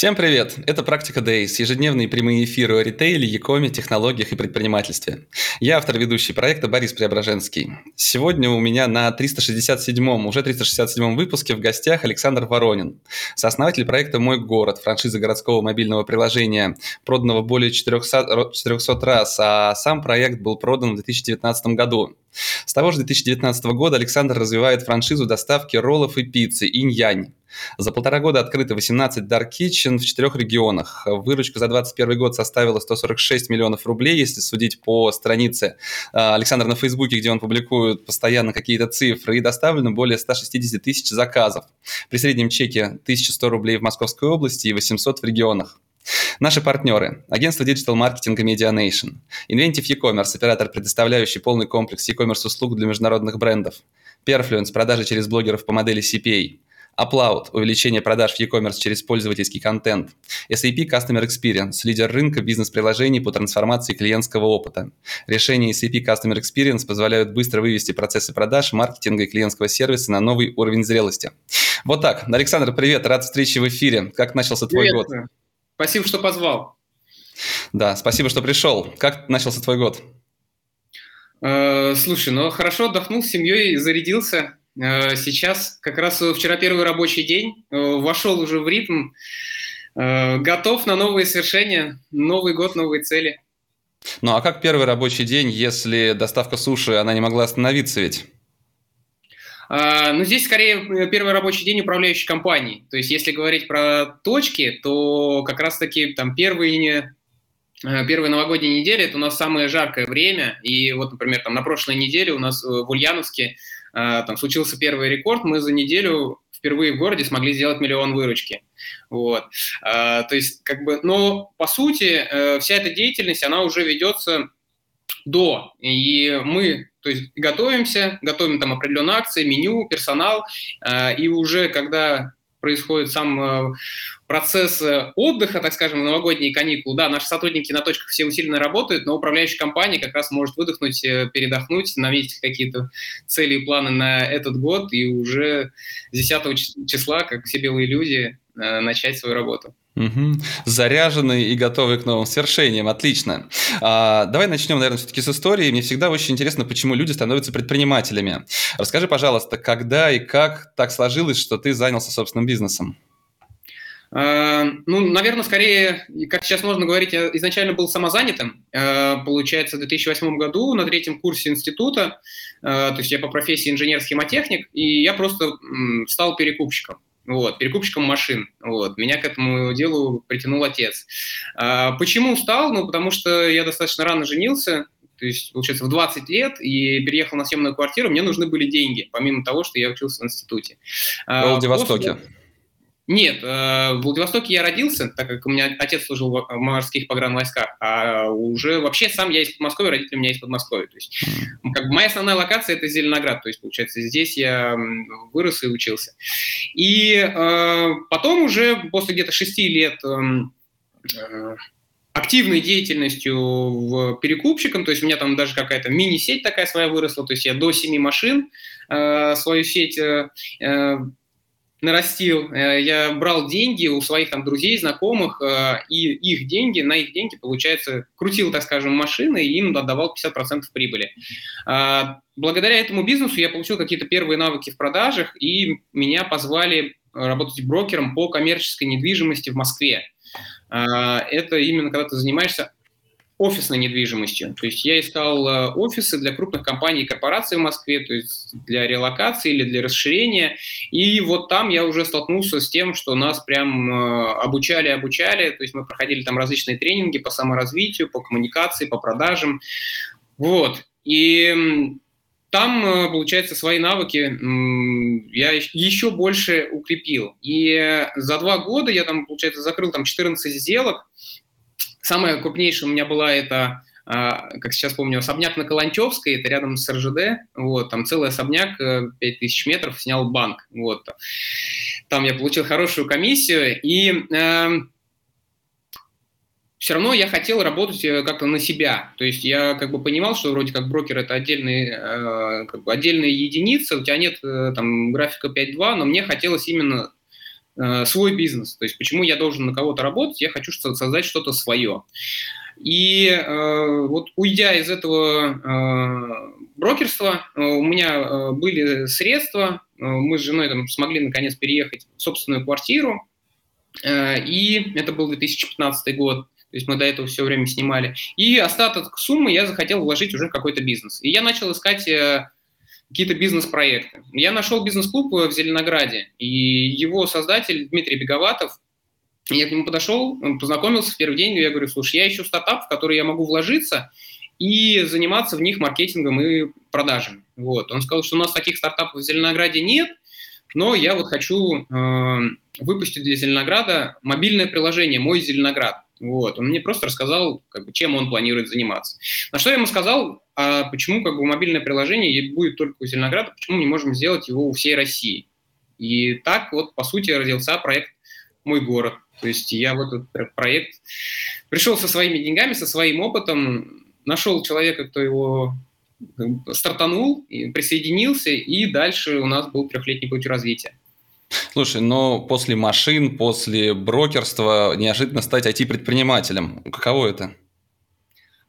Всем привет! Это «Практика Days» – ежедневные прямые эфиры о ритейле, якоме, технологиях и предпринимательстве. Я автор ведущий проекта Борис Преображенский. Сегодня у меня на 367-м, уже 367-м выпуске в гостях Александр Воронин, сооснователь проекта «Мой город», франшизы городского мобильного приложения, проданного более 400, 400 раз, а сам проект был продан в 2019 году. С того же 2019 года Александр развивает франшизу доставки роллов и пиццы «Инь-Янь». За полтора года открыто 18 Dark Kitchen в четырех регионах. Выручка за 2021 год составила 146 миллионов рублей, если судить по странице а, Александра на Фейсбуке, где он публикует постоянно какие-то цифры, и доставлено более 160 тысяч заказов. При среднем чеке 1100 рублей в Московской области и 800 в регионах. Наши партнеры. Агентство диджитал-маркетинга Medianation. Inventive e-commerce, оператор, предоставляющий полный комплекс e-commerce услуг для международных брендов. Perfluence, продажи через блогеров по модели CPA. Upload – увеличение продаж в e-commerce через пользовательский контент. SAP Customer Experience – лидер рынка бизнес-приложений по трансформации клиентского опыта. Решения SAP Customer Experience позволяют быстро вывести процессы продаж, маркетинга и клиентского сервиса на новый уровень зрелости. Вот так. Александр, привет, рад встрече в эфире. Как начался твой привет. год? Спасибо, что позвал. Да, спасибо, что пришел. Как начался твой год? Э, слушай, ну хорошо отдохнул с семьей, зарядился. Э, сейчас как раз вчера первый рабочий день, э, вошел уже в ритм, готов на новые свершения, Новый год, новые цели. Ну а как первый рабочий день, если доставка суши, она не могла остановиться ведь? А, ну, здесь скорее э, первый рабочий день управляющей компании. То есть, если говорить про точки, то как раз-таки там первые э, Первые новогодние недели – это у нас самое жаркое время, и вот, например, там на прошлой неделе у нас э, в Ульяновске там случился первый рекорд, мы за неделю впервые в городе смогли сделать миллион выручки. Вот. то есть, как бы, но по сути вся эта деятельность, она уже ведется до, и мы то есть готовимся, готовим там определенные акции, меню, персонал, э, и уже когда происходит сам э, процесс э, отдыха, так скажем, новогодние каникулы, да, наши сотрудники на точках все усиленно работают, но управляющая компания как раз может выдохнуть, передохнуть, наметить какие-то цели и планы на этот год и уже 10 числа, как все белые люди, начать свою работу. Угу. Заряженный и готовый к новым свершениям. Отлично. А, давай начнем, наверное, все-таки с истории. Мне всегда очень интересно, почему люди становятся предпринимателями. Расскажи, пожалуйста, когда и как так сложилось, что ты занялся собственным бизнесом? А, ну, наверное, скорее, как сейчас можно говорить, я изначально был самозанятым. А, получается, в 2008 году на третьем курсе института, а, то есть я по профессии инженер-схемотехник, и я просто стал перекупщиком вот, перекупщиком машин. Вот. Меня к этому делу притянул отец. А, почему стал? Ну, потому что я достаточно рано женился, то есть, получается, в 20 лет и переехал на съемную квартиру, мне нужны были деньги, помимо того, что я учился в институте. В Владивостоке? После... Нет, э, в Владивостоке я родился, так как у меня отец служил в морских погранвойсках, а уже вообще сам я из Подмосковья, родители у меня из Подмосковья. То есть, как бы моя основная локация – это Зеленоград, то есть, получается, здесь я вырос и учился. И э, потом уже, после где-то шести лет эм, э, активной деятельностью в перекупщиком, то есть у меня там даже какая-то мини-сеть такая своя выросла, то есть я до семи машин э, свою сеть э, э нарастил. Э, я брал деньги у своих там друзей, знакомых, э, и их деньги, на их деньги, получается, крутил, так скажем, машины и им отдавал 50% прибыли. А, благодаря этому бизнесу я получил какие-то первые навыки в продажах, и меня позвали работать брокером по коммерческой недвижимости в Москве. А, это именно когда ты занимаешься офисной недвижимостью. То есть я искал э, офисы для крупных компаний и корпораций в Москве, то есть для релокации или для расширения. И вот там я уже столкнулся с тем, что нас прям э, обучали, обучали. То есть мы проходили там различные тренинги по саморазвитию, по коммуникации, по продажам. Вот. И там, э, получается, свои навыки я еще больше укрепил. И за два года я там, получается, закрыл там 14 сделок, Самая крупнейшая у меня была это а, как сейчас помню, особняк на Каланчевской, это рядом с РЖД, вот, там целый особняк, 5000 э, метров, снял банк, вот. Там я получил хорошую комиссию, и э, все равно я хотел работать э, как-то на себя. То есть я как бы понимал, что вроде как брокер это отдельный, э, как бы отдельная единица, у тебя нет э, там графика 5.2, но мне хотелось именно свой бизнес. То есть почему я должен на кого-то работать, я хочу создать что-то свое. И э, вот уйдя из этого э, брокерства, э, у меня э, были средства, э, мы с женой там смогли наконец переехать в собственную квартиру, э, и это был 2015 год. То есть мы до этого все время снимали. И остаток суммы я захотел вложить уже в какой-то бизнес. И я начал искать э, какие-то бизнес-проекты. Я нашел бизнес-клуб в Зеленограде, и его создатель Дмитрий Беговатов я к нему подошел, познакомился в первый день, и я говорю, слушай, я ищу стартап, в который я могу вложиться и заниматься в них маркетингом и продажами. Вот. Он сказал, что у нас таких стартапов в Зеленограде нет, но я вот хочу э, выпустить для Зеленограда мобильное приложение «Мой Зеленоград». Вот. Он мне просто рассказал, как бы, чем он планирует заниматься. На что я ему сказал, а почему как бы, мобильное приложение будет только у Зеленограда, почему мы не можем сделать его у всей России. И так вот, по сути, родился проект «Мой город». То есть я в этот проект пришел со своими деньгами, со своим опытом, нашел человека, кто его стартанул, присоединился, и дальше у нас был трехлетний путь развития. Слушай, но после машин, после брокерства неожиданно стать IT-предпринимателем. Каково это?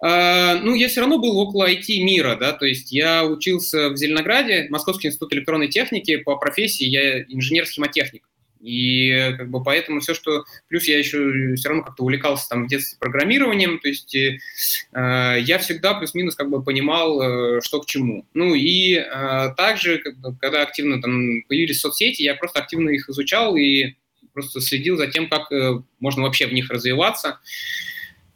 А, ну, я все равно был около IT-мира, да, то есть я учился в Зеленограде, Московский институт электронной техники, по профессии я инженер-схемотехник. И как бы поэтому все, что... Плюс я еще все равно как-то увлекался там в детстве программированием, то есть э, я всегда плюс-минус как бы понимал, э, что к чему. Ну и э, также, как бы, когда активно там появились соцсети, я просто активно их изучал и просто следил за тем, как э, можно вообще в них развиваться.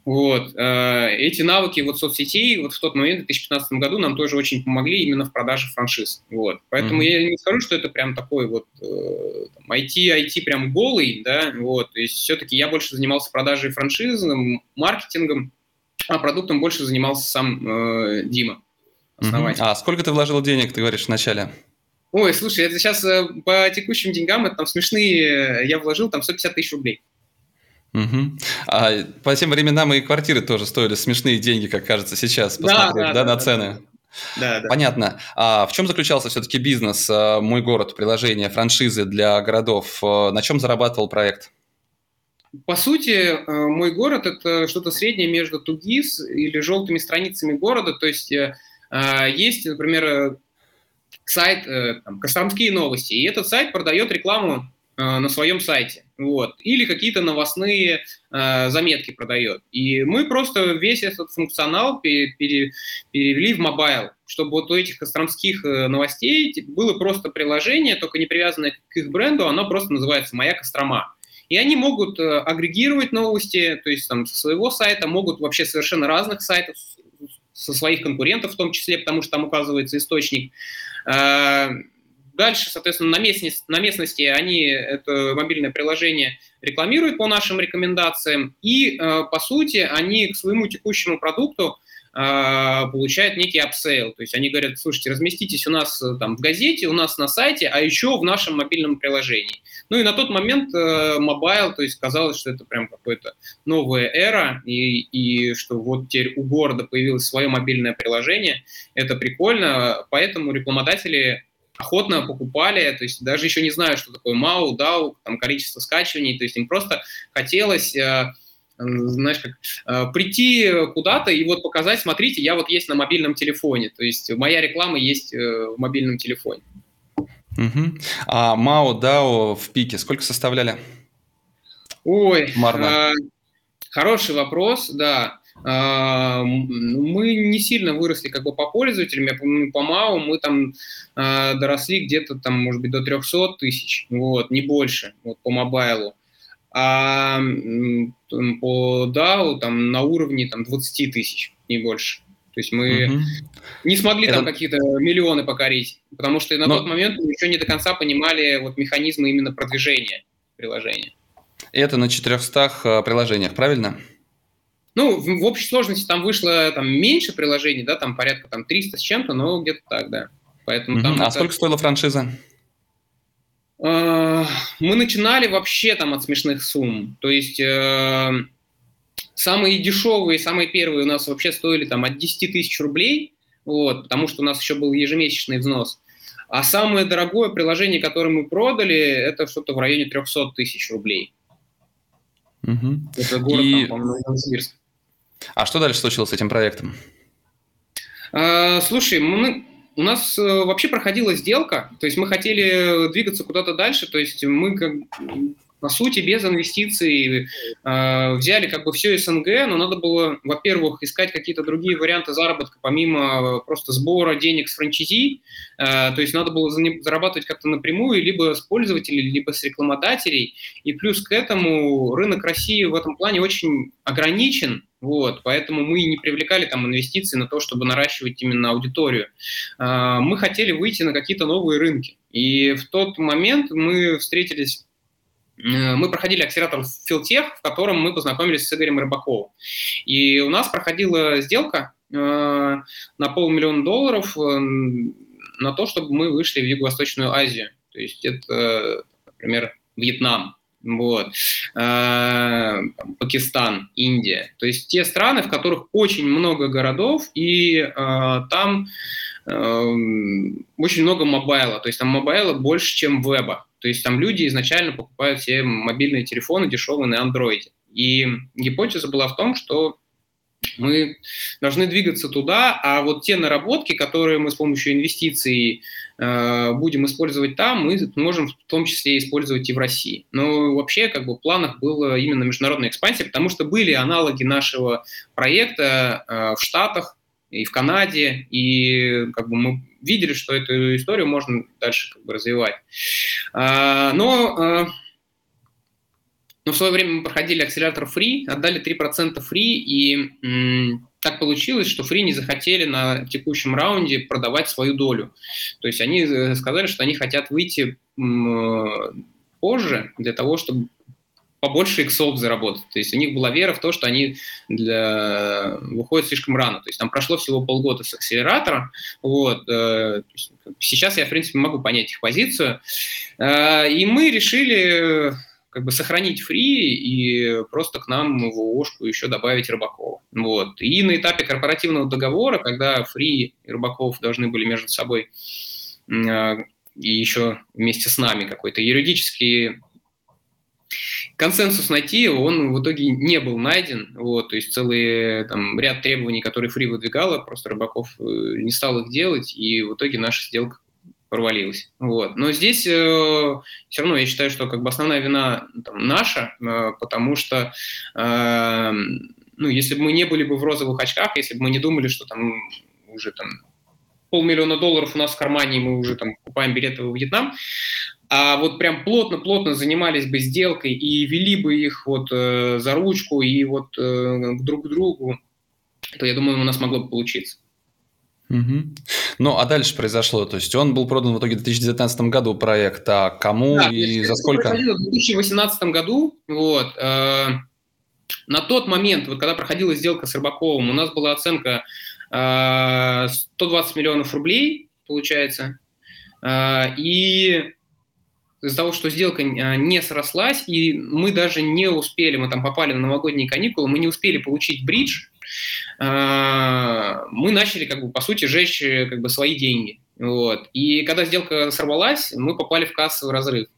Вот. Э, эти навыки вот соцсетей вот в тот момент, в 2015 году, нам тоже очень помогли именно в продаже франшиз. Вот. Поэтому mm-hmm. я не скажу, что это прям такой вот э, там, IT, IT прям голый, да, вот. То есть все-таки я больше занимался продажей франшиз, маркетингом, а продуктом больше занимался сам э, Дима. Mm-hmm. А сколько ты вложил денег, ты говоришь, в начале? Ой, слушай, это сейчас э, по текущим деньгам, это там смешные, я вложил там 150 тысяч рублей. Угу. А по тем временам и квартиры тоже стоили смешные деньги, как кажется сейчас, посмотреть да, да, да, да, на цены. Да, да. Понятно. А в чем заключался все-таки бизнес а, «Мой город», приложение, франшизы для городов? А, на чем зарабатывал проект? По сути, э, «Мой город» — это что-то среднее между 2ГИС или желтыми страницами города. То есть э, есть, например, сайт э, там, «Костромские новости», и этот сайт продает рекламу на своем сайте вот, или какие-то новостные э, заметки продает. И мы просто весь этот функционал пере, пере, перевели в mobile, чтобы вот у этих костромских э, новостей было просто приложение, только не привязанное к их бренду, оно просто называется «Моя Кострома». И они могут э, агрегировать новости, то есть там со своего сайта, могут вообще совершенно разных сайтов, со своих конкурентов в том числе, потому что там указывается источник, э, Дальше, соответственно, на местности, на местности они это мобильное приложение рекламируют по нашим рекомендациям, и, э, по сути, они к своему текущему продукту э, получают некий upsell. То есть они говорят, слушайте, разместитесь у нас э, там в газете, у нас на сайте, а еще в нашем мобильном приложении. Ну и на тот момент mobile, то есть казалось, что это прям какая-то новая эра, и, и что вот теперь у города появилось свое мобильное приложение. Это прикольно, поэтому рекламодатели охотно покупали, то есть даже еще не зная, что такое MAU, DAU, там количество скачиваний, то есть им просто хотелось э, знаешь, как, э, прийти куда-то и вот показать, смотрите, я вот есть на мобильном телефоне, то есть моя реклама есть э, в мобильном телефоне. Угу. А MAO, DAO в пике сколько составляли? Ой, Марна. Э, хороший вопрос, да. А, мы не сильно выросли как бы по пользователям, я помню, по МАУ мы там а, доросли где-то там, может быть, до 300 тысяч, вот, не больше, вот, по мобайлу. А по DAO там на уровне там 20 тысяч, не больше. То есть мы угу. не смогли Это... там какие-то миллионы покорить, потому что на Но... тот момент мы еще не до конца понимали вот механизмы именно продвижения приложения. Это на 400 приложениях, правильно? Ну, в, в общей сложности там вышло там меньше приложений, да, там порядка там 300 с чем-то, но где-то так, да. Поэтому там а это... сколько стоила франшиза? Мы начинали вообще там от смешных сумм. То есть э, самые дешевые, самые первые у нас вообще стоили там от 10 тысяч рублей, вот, потому что у нас еще был ежемесячный взнос. А самое дорогое приложение, которое мы продали, это что-то в районе 300 тысяч рублей. Угу. Это город, И... там, по-моему, Новосибирск. А что дальше случилось с этим проектом? А, слушай, мы, у нас э, вообще проходила сделка, то есть мы хотели двигаться куда-то дальше, то есть мы как по сути, без инвестиций э, взяли как бы все СНГ, но надо было, во-первых, искать какие-то другие варианты заработка, помимо просто сбора денег с франчизи, э, то есть надо было зарабатывать как-то напрямую, либо с пользователей, либо с рекламодателей, и плюс к этому рынок России в этом плане очень ограничен, вот, поэтому мы не привлекали там инвестиции на то, чтобы наращивать именно аудиторию. Э, мы хотели выйти на какие-то новые рынки. И в тот момент мы встретились Э, мы проходили акселератор Филтех, в котором мы познакомились с Игорем Рыбаковым. И у нас проходила сделка э, на полмиллиона долларов э, на то, чтобы мы вышли в Юго-Восточную Азию. То есть это, например, Вьетнам, вот, Пакистан, Индия. То есть те страны, в которых очень много городов, и там очень много mobile а. То есть там mobile а больше, чем веба. То есть там люди изначально покупают себе мобильные телефоны дешевые на Android. И гипотеза была в том, что мы должны двигаться туда, а вот те наработки, которые мы с помощью инвестиций э, будем использовать там, мы можем в том числе использовать и в России. Но вообще как бы в планах была именно международная экспансия, потому что были аналоги нашего проекта э, в Штатах и в Канаде, и как бы мы видели, что эту историю можно дальше как бы развивать. А, но, но в свое время мы проходили акселератор Free, отдали 3% Free, и так получилось, что Free не захотели на текущем раунде продавать свою долю. То есть они э, сказали, что они хотят выйти позже для того, чтобы побольше иксов заработать. То есть у них была вера в то, что они для... выходят слишком рано. То есть там прошло всего полгода с акселератора. Вот. Э, сейчас я, в принципе, могу понять их позицию. Э, и мы решили как бы сохранить фри и просто к нам в ООшку еще добавить Рыбакова. Вот. И на этапе корпоративного договора, когда фри и Рыбаков должны были между собой э, и еще вместе с нами какой-то юридический консенсус найти, он в итоге не был найден. Вот, то есть целый там, ряд требований, которые Фри выдвигала, просто Рыбаков э, не стал их делать, и в итоге наша сделка провалилась. Вот. Но здесь э, все равно я считаю, что как бы основная вина там, наша, э, потому что э, ну, если бы мы не были бы в розовых очках, если бы мы не думали, что там уже там полмиллиона долларов у нас в кармане, и мы уже там покупаем билеты в Вьетнам, а вот прям плотно-плотно занимались бы сделкой и вели бы их вот э, за ручку и вот э, друг к другу, то я думаю, у нас могло бы получиться. Угу. Ну, а дальше произошло, то есть он был продан в итоге в 2019 году проект, а кому да, и за сколько? В 2018 году, вот, э, на тот момент, вот когда проходила сделка с Рыбаковым, у нас была оценка э, 120 миллионов рублей, получается, э, и из-за того, что сделка а, не срослась, и мы даже не успели, мы там попали на новогодние каникулы, мы не успели получить бридж, мы начали, как бы, по сути, жечь как бы, свои деньги. Вот. И когда сделка сорвалась, мы попали в кассовый разрыв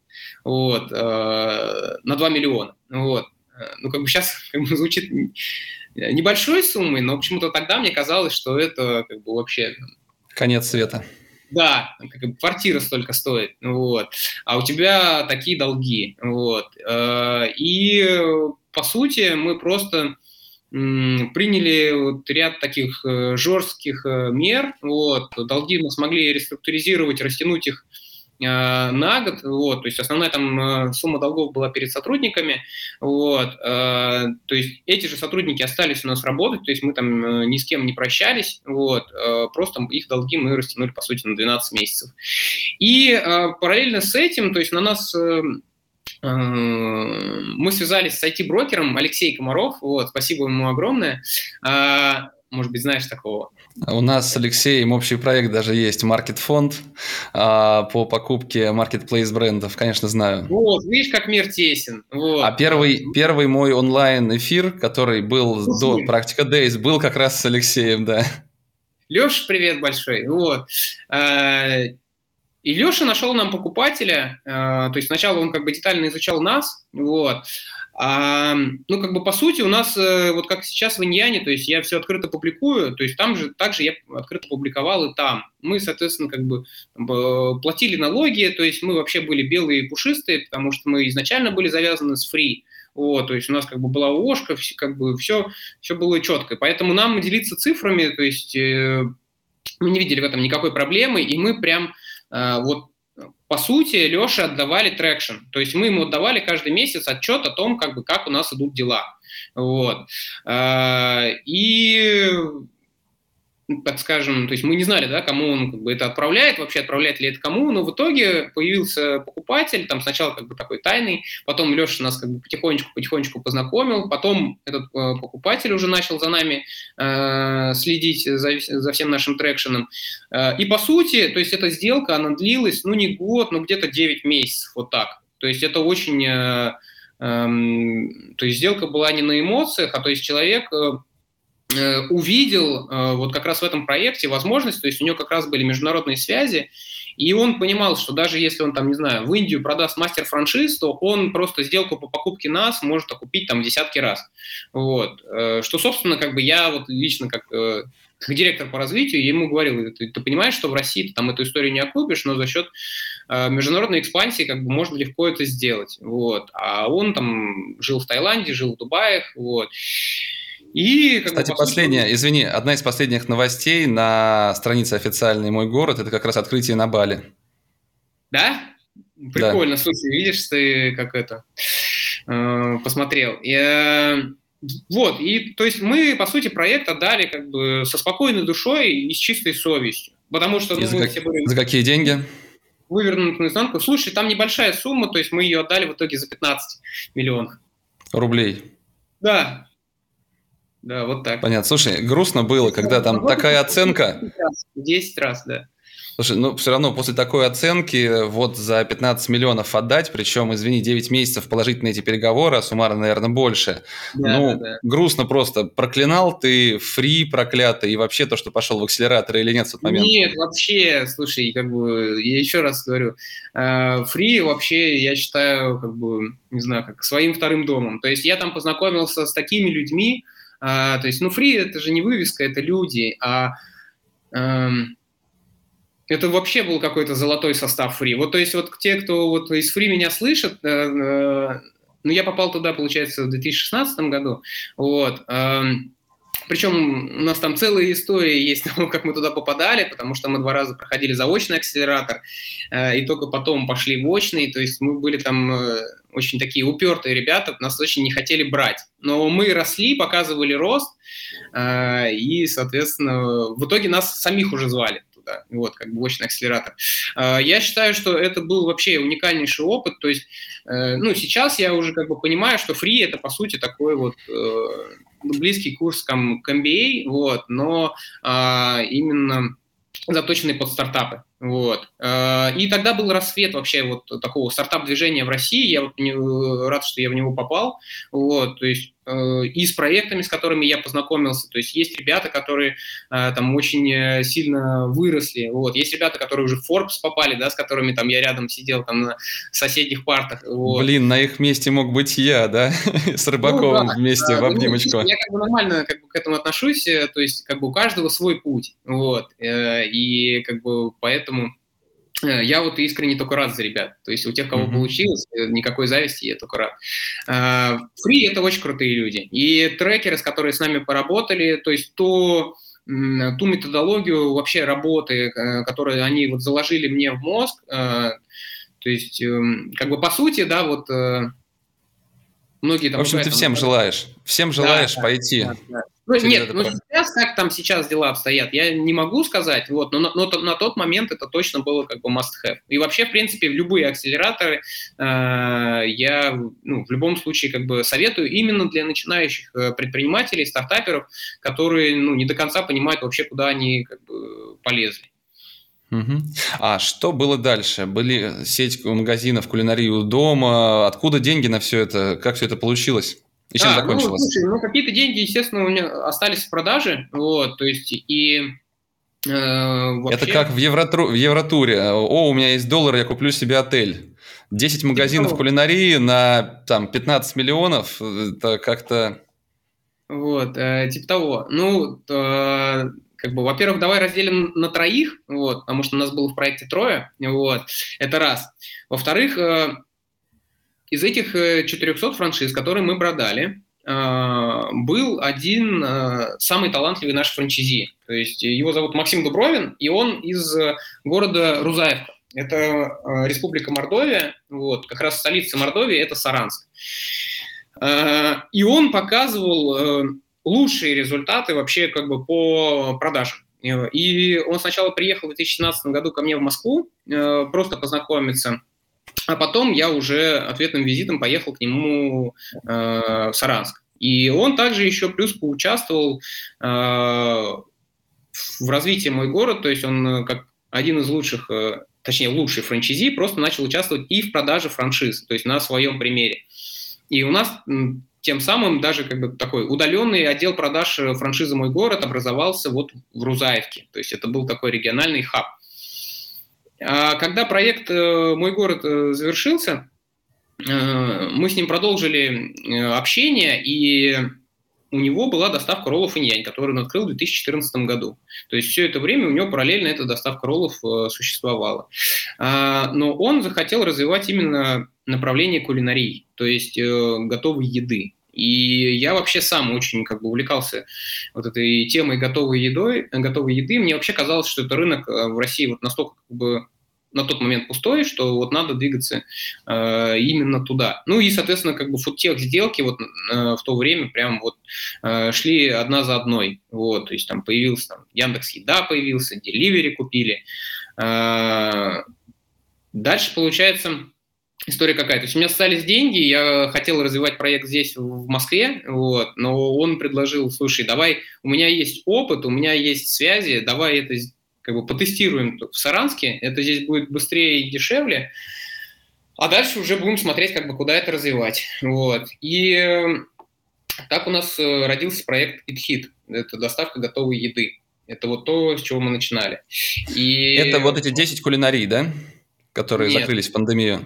вот, а, на 2 миллиона. Вот. Ну, как бы сейчас как бы, звучит небольшой суммой, но почему-то тогда мне казалось, что это как бы вообще... Конец света. Да, как бы квартира столько стоит, вот, а у тебя такие долги, вот. Э, и, по сути, мы просто приняли вот ряд таких э, жестких э, мер, вот, долги мы смогли реструктуризировать, растянуть их Э, на год, вот, то есть основная там сумма долгов была перед сотрудниками, вот, то есть эти же сотрудники остались у нас работать, то есть мы там ни с кем не прощались, вот, просто их долги мы растянули, по сути, на 12 месяцев. И параллельно с этим, то есть на нас мы связались с IT-брокером Алексей Комаров, вот, спасибо ему огромное. А, может быть, знаешь такого? У нас с Алексеем общий проект даже есть, Market фонд а, по покупке marketplace брендов, конечно, знаю. Вот, видишь, как мир тесен. Вот. А первый, первый мой онлайн-эфир, который был Слушай. до практика Days, был как раз с Алексеем, да. Леша, привет большой. Вот. И Леша нашел нам покупателя, а, то есть сначала он как бы детально изучал нас, вот, а, ну, как бы, по сути, у нас, э, вот как сейчас в Иньяне, то есть я все открыто публикую, то есть там же также я открыто публиковал и там. Мы, соответственно, как бы платили налоги, то есть мы вообще были белые и пушистые, потому что мы изначально были завязаны с фри, вот, то есть у нас как бы была ОшКа, как бы все, все было четко. Поэтому нам делиться цифрами, то есть э, мы не видели в этом никакой проблемы, и мы прям э, вот по сути, Леше отдавали traction. То есть мы ему отдавали каждый месяц отчет о том, как бы, как у нас идут дела. Вот. А, и так скажем, то есть мы не знали, да, кому он как бы это отправляет, вообще отправляет ли это кому, но в итоге появился покупатель, там сначала как бы такой тайный, потом Леша нас как бы потихонечку-потихонечку познакомил, потом этот э, покупатель уже начал за нами э, следить за, за всем нашим трекшеном. Э, и по сути, то есть эта сделка, она длилась, ну не год, но где-то 9 месяцев, вот так. То есть это очень... Э, эм, то есть сделка была не на эмоциях, а то есть человек э, Э, увидел э, вот как раз в этом проекте возможность, то есть у него как раз были международные связи, и он понимал, что даже если он там, не знаю, в Индию продаст мастер франшиз, то он просто сделку по покупке нас может окупить там десятки раз. Вот. Э, что, собственно, как бы я вот лично как как директор по развитию, ему говорил, ты, ты понимаешь, что в России ты там эту историю не окупишь, но за счет э, международной экспансии как бы можно легко это сделать. Вот. А он там жил в Таиланде, жил в Дубае, вот. И, как Кстати, бы, последняя, сути... извини, одна из последних новостей на странице официальной «Мой город» – это как раз открытие на Бали. Да? Прикольно, да. слушай, видишь, ты как это э, посмотрел. Я... Вот, и то есть мы, по сути, проект отдали как бы со спокойной душой и с чистой совестью. Потому что... Ну, за, как... все были... за какие деньги? Вывернут наизнанку. Слушай, там небольшая сумма, то есть мы ее отдали в итоге за 15 миллионов. Рублей? Да, да, вот так. Понятно. Слушай, грустно было, когда там такая оценка... 10 раз, да. Слушай, ну все равно после такой оценки вот за 15 миллионов отдать, причем, извини, 9 месяцев положить на эти переговоры, а суммарно, наверное, больше. Да, ну, да, да. грустно просто. Проклинал ты фри проклятый и вообще то, что пошел в акселератор или нет в тот момент? Нет, вообще, слушай, как бы, я еще раз говорю, э, фри вообще, я считаю, как бы, не знаю, как своим вторым домом. То есть я там познакомился с такими людьми, а, то есть, ну, фри это же не вывеска, это люди, а эм, это вообще был какой-то золотой состав фри. Вот, то есть, вот те, кто вот из фри меня слышат, э, э, ну, я попал туда, получается, в 2016 году, вот, э, причем у нас там целая история есть того, как мы туда попадали, потому что мы два раза проходили заочный акселератор, э, и только потом пошли в очный, то есть мы были там э, очень такие упертые ребята, нас очень не хотели брать. Но мы росли, показывали рост, э, и, соответственно, в итоге нас самих уже звали туда, вот, как бы очный акселератор. Я считаю, что это был вообще уникальнейший опыт, то есть, ну, сейчас я уже как бы понимаю, что фри это, по сути, такой вот близкий курс к MBA, вот, но а, именно заточенный под стартапы. Вот. А, и тогда был рассвет вообще вот такого стартап-движения в России. Я вот не, рад, что я в него попал. Вот. То есть Э, и с проектами, с которыми я познакомился. То есть есть ребята, которые э, там очень э, сильно выросли. Вот. Есть ребята, которые уже в Forbes попали, да, с которыми там я рядом сидел там на соседних партах. Вот. Блин, на их месте мог быть я, да, с Рыбаковым ну, да, вместе да, в ну, обнимочку. я как бы нормально как бы, к этому отношусь, то есть как бы у каждого свой путь. Вот. И как бы поэтому Э, я вот искренне только рад за ребят. То есть у тех, кого mm-hmm. получилось, э, никакой зависти, я только рад. Э, фри – это очень крутые люди. И трекеры, с которыми с нами поработали, то есть то, ту методологию вообще работы, которую они вот заложили мне в мозг, то есть эм, как бы по сути, да, вот многие там... В общем, ты всем желаешь, всем желаешь да, пойти. Да, да. Ну, нет, ну сейчас, как там сейчас дела обстоят, я не могу сказать, вот, но, но, но на тот момент это точно было как бы must-have. И вообще, в принципе, в любые акселераторы э, я ну, в любом случае как бы советую именно для начинающих э, предпринимателей, стартаперов, которые ну, не до конца понимают вообще, куда они как бы полезли. Угу. А что было дальше? Были сеть магазинов, кулинарию дома. Откуда деньги на все это? Как все это получилось? И чем а, закончилось? Ну, слушай, ну, какие-то деньги, естественно, у меня остались в продаже, вот, то есть, и э, вообще... Это как в, Евротру... в Евротуре. О, у меня есть доллар, я куплю себе отель. 10 типа магазинов кулинарии на там 15 миллионов, это как-то... Вот, э, типа того. Ну, э, как бы, во-первых, давай разделим на троих, вот, потому что у нас было в проекте трое, вот, это раз. Во-вторых, э, из этих 400 э, франшиз, которые мы продали, э, был один э, самый талантливый наш франчизи. То есть его зовут Максим Дубровин, и он из города Рузаевка. Это республика Мордовия, вот, как раз столица Мордовии – это Саранск. И он показывал лучшие результаты вообще как бы по продажам. И он сначала приехал в 2017 году ко мне в Москву, просто познакомиться а потом я уже ответным визитом поехал к нему э, в Саранск. И он также еще плюс поучаствовал э, в развитии мой город, то есть он э, как один из лучших, э, точнее лучший франчайзи, просто начал участвовать и в продаже франшиз, то есть на своем примере. И у нас тем самым даже как бы такой удаленный отдел продаж э, франшизы «Мой город» образовался вот в Рузаевке. То есть это был такой региональный хаб. А когда проект э, «Мой город» э, завершился, э, мы с ним продолжили общение, и у него была доставка роллов инь которую он открыл в 2014 году. То есть все это время у него параллельно эта доставка роллов существовала. А, но он захотел развивать именно направление кулинарии, то есть готовой еды. И я вообще сам очень как бы увлекался вот этой темой готовой едой, готовой еды. Мне вообще казалось, что это рынок э, в России вот настолько как бы на тот момент пустой, что вот надо двигаться э, именно туда. Ну и, соответственно, как бы фудтех сделки вот э, в то время прям вот э, шли одна за одной. Вот, то есть там появился там, Яндекс Еда появился, Деливери купили. Э, дальше, получается, история какая. То есть у меня остались деньги, я хотел развивать проект здесь, в Москве, вот, но он предложил, слушай, давай, у меня есть опыт, у меня есть связи, давай это как бы потестируем в Саранске, это здесь будет быстрее и дешевле, а дальше уже будем смотреть, как бы, куда это развивать. Вот. И э, так у нас э, родился проект ItHit, это доставка готовой еды. Это вот то, с чего мы начинали. И... Это вот эти 10 кулинарий, да? Которые Нет. закрылись в пандемию.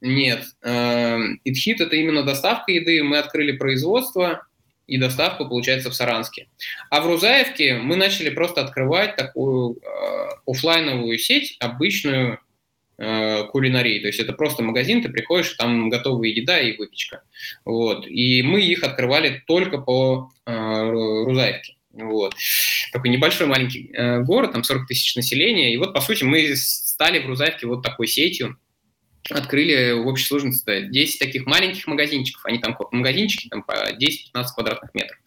Нет. Эм, – это именно доставка еды. Мы открыли производство, и доставка получается в Саранске. А в Рузаевке мы начали просто открывать такую э, офлайновую сеть, обычную э, кулинарии. То есть это просто магазин, ты приходишь, там готовая еда и выпечка. Вот. И мы их открывали только по э, Рузаевке. Вот. Такой небольшой маленький э, город, там 40 тысяч населения. И вот, по сути, мы стали в Рузаевке вот такой сетью открыли в общей сложности 10 таких маленьких магазинчиков, они там магазинчики там по 10-15 квадратных метров.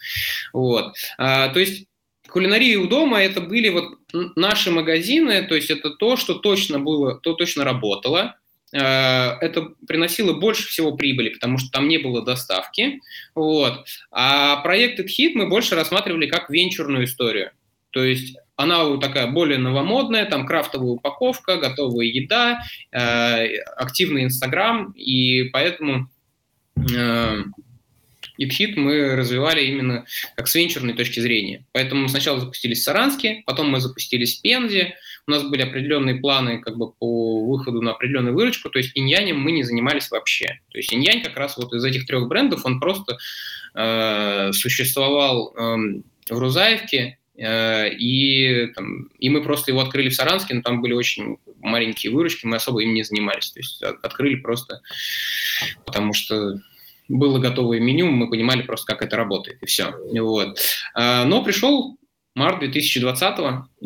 Вот. А, то есть кулинария у дома это были вот наши магазины, то есть это то, что точно было, то точно работало, а, это приносило больше всего прибыли, потому что там не было доставки. Вот. А проект HIT мы больше рассматривали как венчурную историю. То есть она такая более новомодная, там крафтовая упаковка, готовая еда, э, активный Инстаграм, и поэтому э, ItHit мы развивали именно как с венчурной точки зрения. Поэтому мы сначала запустились в Саранске, потом мы запустились в Пензе, у нас были определенные планы как бы по выходу на определенную выручку, то есть иньянем мы не занимались вообще. То есть иньянь как раз вот из этих трех брендов, он просто э, существовал э, в Рузаевке, и, там, и мы просто его открыли в Саранске, но там были очень маленькие выручки, мы особо им не занимались. То есть открыли просто потому что было готовое меню, мы понимали просто, как это работает, и все. Вот. Э, но пришел март 2020,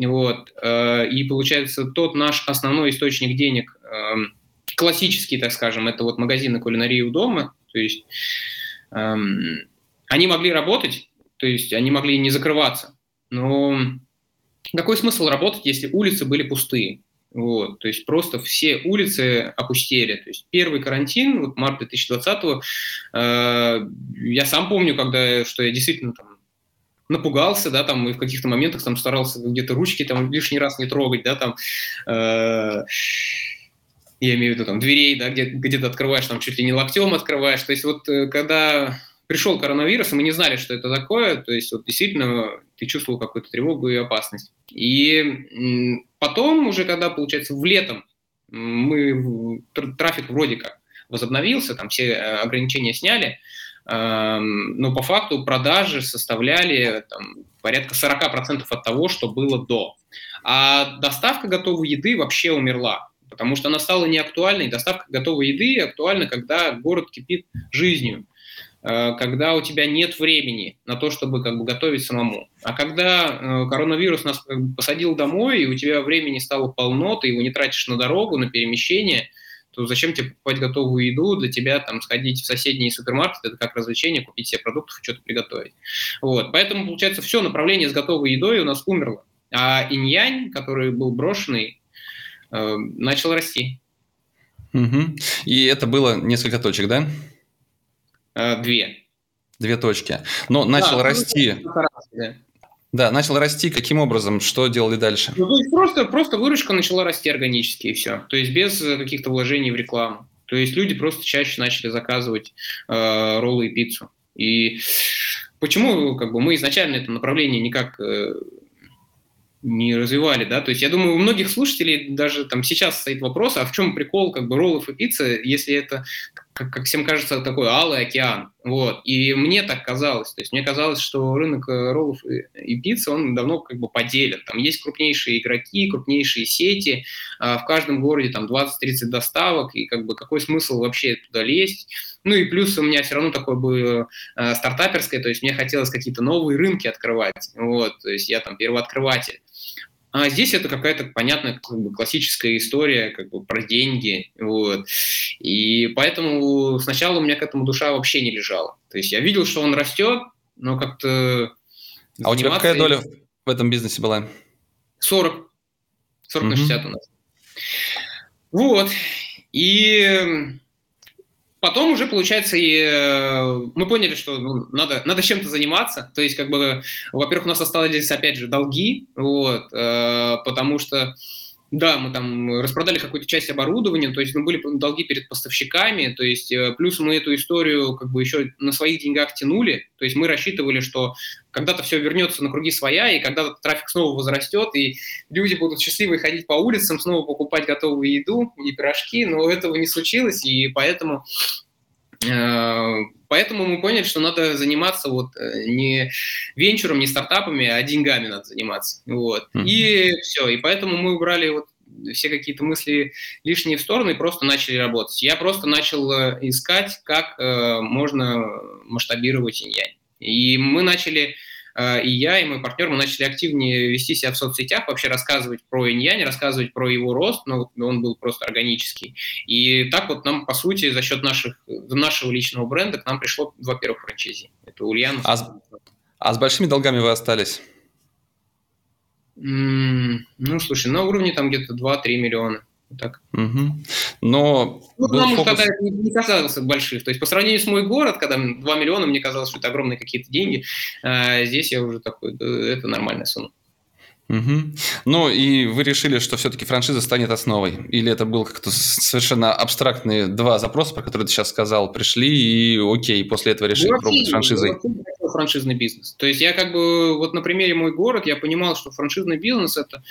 вот, э, и получается тот наш основной источник денег, эм, классический, так скажем, это вот магазины кулинарии у дома, то есть эм, они могли работать, то есть они могли не закрываться. Но какой смысл работать, если улицы были пустые? Вот, то есть просто все улицы опустели. То есть первый карантин, вот март 2020 э, я сам помню, когда, что я действительно там напугался, да, там, и в каких-то моментах там старался где-то ручки там лишний раз не трогать, да, там, э, я имею в виду там дверей, да, где, где-то открываешь, там чуть ли не локтем открываешь. То есть вот э, когда пришел коронавирус, и мы не знали, что это такое, то есть вот действительно ты чувствовал какую-то тревогу и опасность. И потом уже, когда, получается, в летом мы, трафик вроде как возобновился, там все э, ограничения сняли, но по факту продажи составляли там, порядка 40% от того, что было до. А доставка готовой еды вообще умерла, потому что она стала неактуальной. Доставка готовой еды актуальна, когда город кипит жизнью. Э, когда у тебя нет времени на то, чтобы как бы готовить самому. А когда э, коронавирус нас как бы посадил домой, и у тебя времени стало полно, ты его не тратишь на дорогу, на перемещение, то зачем тебе покупать готовую еду, для тебя там сходить в соседний супермаркет, это как развлечение, купить себе продуктов и что-то приготовить. Вот. Поэтому, получается, все направление с готовой едой у нас умерло. А инь-янь, который был брошенный, э, начал расти. Угу. И это было несколько точек, да? Э, две. Две точки. Но начал да, расти. Да. да, начал расти. Каким образом? Что делали дальше? Ну, то есть просто, просто выручка начала расти органически и все. То есть без э, каких-то вложений в рекламу. То есть люди просто чаще начали заказывать э, роллы и пиццу. И почему как бы, мы изначально это направление никак э, не развивали, да, то есть я думаю, у многих слушателей даже там сейчас стоит вопрос, а в чем прикол как бы роллов и пиццы, если это как, как всем кажется, такой алый океан. Вот. И мне так казалось. То есть мне казалось, что рынок э, роллов и, и пиццы, он давно как бы поделен. Там есть крупнейшие игроки, крупнейшие сети. А в каждом городе там 20-30 доставок. И как бы какой смысл вообще туда лезть? Ну и плюс у меня все равно такое было э, стартаперское, то есть мне хотелось какие-то новые рынки открывать. Вот. То есть я там первооткрыватель. А здесь это какая-то понятная как бы, классическая история как бы, про деньги. Вот. И поэтому сначала у меня к этому душа вообще не лежала. То есть я видел, что он растет, но как-то... А у тебя какая доля в этом бизнесе была? 40. 40 на 60 у нас. Вот. И потом уже, получается, и э, мы поняли, что ну, надо, надо чем-то заниматься. То есть, как бы, во-первых, у нас остались, опять же, долги, вот, э, потому что да, мы там распродали какую-то часть оборудования, то есть ну, были долги перед поставщиками, то есть э, плюс мы эту историю как бы еще на своих деньгах тянули, то есть мы рассчитывали, что когда-то все вернется на круги своя, и когда трафик снова возрастет, и люди будут счастливы ходить по улицам, снова покупать готовую еду и пирожки, но этого не случилось, и поэтому э, Поэтому мы поняли, что надо заниматься вот э, не венчуром, не стартапами, а деньгами надо заниматься. Вот. Mm-hmm. И все. И поэтому мы убрали вот все какие-то мысли лишние в сторону и просто начали работать. Я просто начал э, искать, как э, можно масштабировать инь И мы начали Э, и я, и мой партнер, мы начали активнее вести себя в соцсетях, вообще рассказывать про иньянь, рассказывать про его рост, но он был просто органический. И так вот нам, по сути, за счет наших, нашего личного бренда к нам пришло два первых франчайзи. Это Ульяна. А, с, а с большими долгами вы остались? Ну, слушай, на уровне там где-то 2-3 миллиона. Так. Угу. Но ну, потому фокус... что тогда не, не казалось больших. То есть по сравнению с мой город, когда 2 миллиона, мне казалось, что это огромные какие-то деньги, а здесь я уже такой, это нормальная сумма. Угу. Ну и вы решили, что все-таки франшиза станет основой? Или это был как-то совершенно абстрактные два запроса, про которые ты сейчас сказал, пришли и окей, после этого решили ну, пробовать франшизой? франшизный бизнес. То есть я как бы, вот на примере мой город, я понимал, что франшизный бизнес это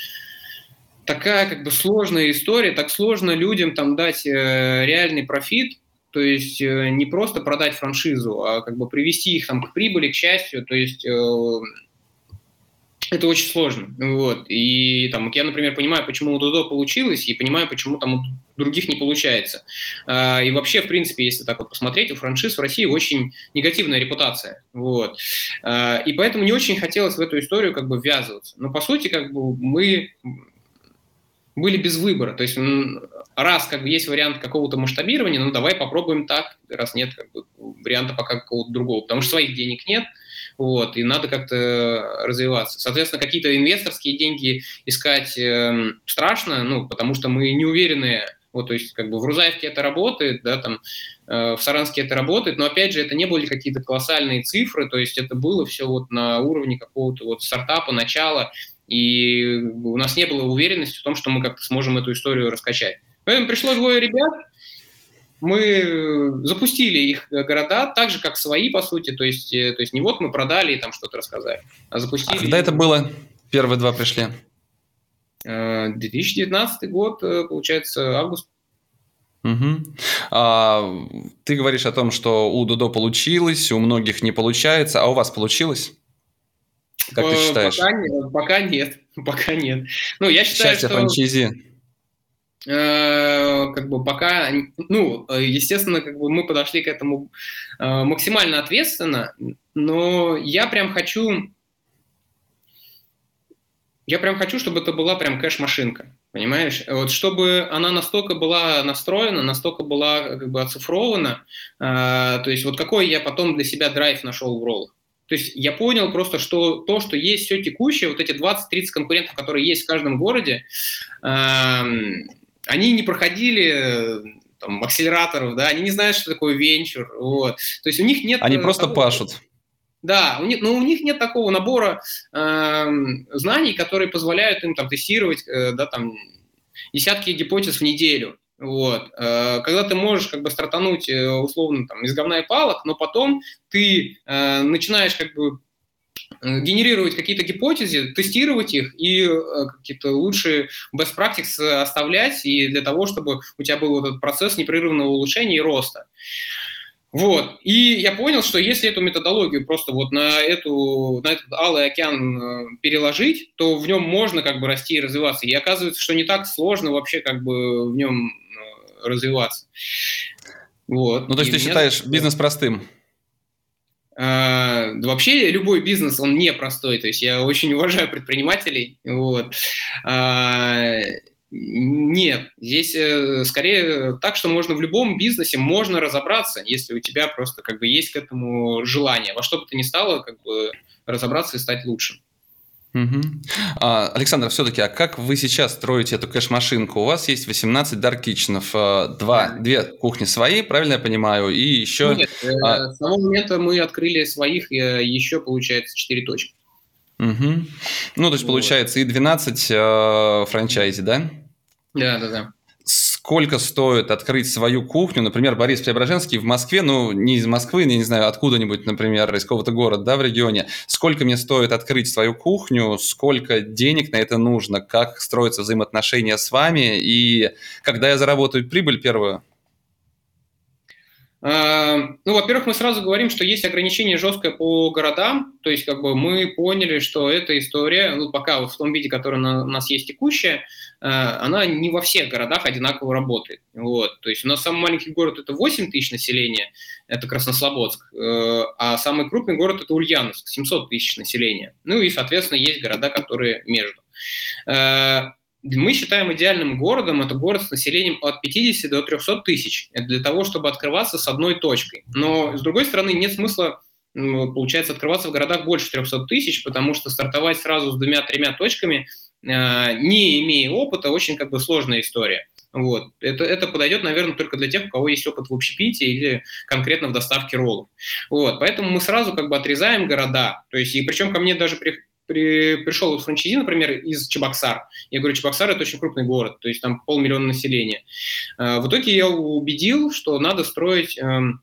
такая как бы сложная история, так сложно людям там дать э, реальный профит, то есть э, не просто продать франшизу, а как бы привести их там к прибыли, к счастью, то есть э, это очень сложно, вот, и там я, например, понимаю, почему у Дудо получилось, и понимаю, почему там у других не получается, а, и вообще, в принципе, если так вот посмотреть, у франшиз в России очень негативная репутация, вот, а, и поэтому не очень хотелось в эту историю как бы ввязываться, но по сути, как бы мы были без выбора. То есть раз как бы есть вариант какого-то масштабирования, ну давай попробуем так, раз нет как бы, варианта пока какого-то другого, потому что своих денег нет, вот, и надо как-то развиваться. Соответственно, какие-то инвесторские деньги искать э, страшно, ну, потому что мы не уверены, вот, то есть, как бы в Рузаевке это работает, да, там, э, в Саранске это работает, но, опять же, это не были какие-то колоссальные цифры, то есть это было все вот на уровне какого-то вот стартапа, начала, и у нас не было уверенности в том, что мы как-то сможем эту историю раскачать. Поэтому пришло двое ребят, мы запустили их города так же, как свои, по сути, то есть, э, то есть не вот мы продали и там что-то рассказали, а запустили... А когда это было? Первые два пришли? 2019 э, год, э, получается, август. Угу. А, ты говоришь о том, что у Дудо получилось, у многих не получается, а у вас получилось? Как ты считаешь? Пока нет, пока нет, пока нет. Ну, я считаю, Счастье что... франчайзи. Э, как бы пока, ну, естественно, как бы мы подошли к этому э, максимально ответственно, но я прям хочу, я прям хочу, чтобы это была прям кэш-машинка, понимаешь? Вот чтобы она настолько была настроена, настолько была как бы оцифрована, э, то есть вот какой я потом для себя драйв нашел в роллах. То есть я понял просто, что то, что есть все текущее, вот эти 20-30 конкурентов, которые есть в каждом городе, эм, они не проходили там, акселераторов, да, они не знают, что такое венчур, вот. То есть у них нет... Они просто такого, пашут. Да, у них, но у них нет такого набора э, знаний, которые позволяют им там тестировать, э, да, там, десятки гипотез в неделю. Вот. Э, когда ты можешь как бы стартануть э, условно там из говна и палок, но потом ты э, начинаешь как бы генерировать какие-то гипотезы, тестировать их и какие-то лучшие best practices оставлять, и для того, чтобы у тебя был этот процесс непрерывного улучшения и роста. Вот. И я понял, что если эту методологию просто вот на, эту, на этот алый океан переложить, то в нем можно как бы расти и развиваться. И оказывается, что не так сложно вообще как бы в нем развиваться. Вот. Ну, то есть ты считаешь бизнес простым? Uh, вообще любой бизнес, он непростой, то есть я очень уважаю предпринимателей, вот. Uh, нет, здесь э, скорее так, что можно в любом бизнесе можно разобраться, если у тебя просто как бы есть к этому желание, во что бы то ни стало, как бы разобраться и стать лучшим. Угу. А, Александр, все-таки, а как вы сейчас строите эту кэш-машинку? У вас есть 18 даркичнов, а, два, две кухни свои, правильно я понимаю, и еще... Нет, э, а... с того момента мы открыли своих э, еще, получается, 4 точки. Угу. Ну, то есть, вот. получается, и 12 э, франчайзи, да? Да, да, да сколько стоит открыть свою кухню, например, Борис Преображенский в Москве, ну, не из Москвы, не, не знаю, откуда-нибудь, например, из какого-то города, да, в регионе, сколько мне стоит открыть свою кухню, сколько денег на это нужно, как строятся взаимоотношения с вами, и когда я заработаю прибыль первую? А, ну, во-первых, мы сразу говорим, что есть ограничение жесткое по городам, то есть как бы мы поняли, что эта история, ну, пока в том виде, который на, у нас есть текущая, а, она не во всех городах одинаково работает. Вот. То есть у нас самый маленький город – это 8 тысяч населения, это Краснослободск, э, а самый крупный город – это Ульяновск, 700 тысяч населения. Ну и, соответственно, есть города, которые между. Мы считаем идеальным городом это город с населением от 50 до 300 тысяч для того, чтобы открываться с одной точкой. Но, с другой стороны, нет смысла получается открываться в городах больше 300 тысяч, потому что стартовать сразу с двумя-тремя точками, э, не имея опыта, очень как бы сложная история. Вот. Это, это подойдет, наверное, только для тех, у кого есть опыт в общепите или конкретно в доставке роллов. Вот. Поэтому мы сразу как бы отрезаем города. То есть, и причем ко мне даже при, при, пришел франчайзи, например, из Чебоксар. Я говорю, Чебоксар – это очень крупный город, то есть там полмиллиона населения. Э, в итоге я убедил, что надо строить эм,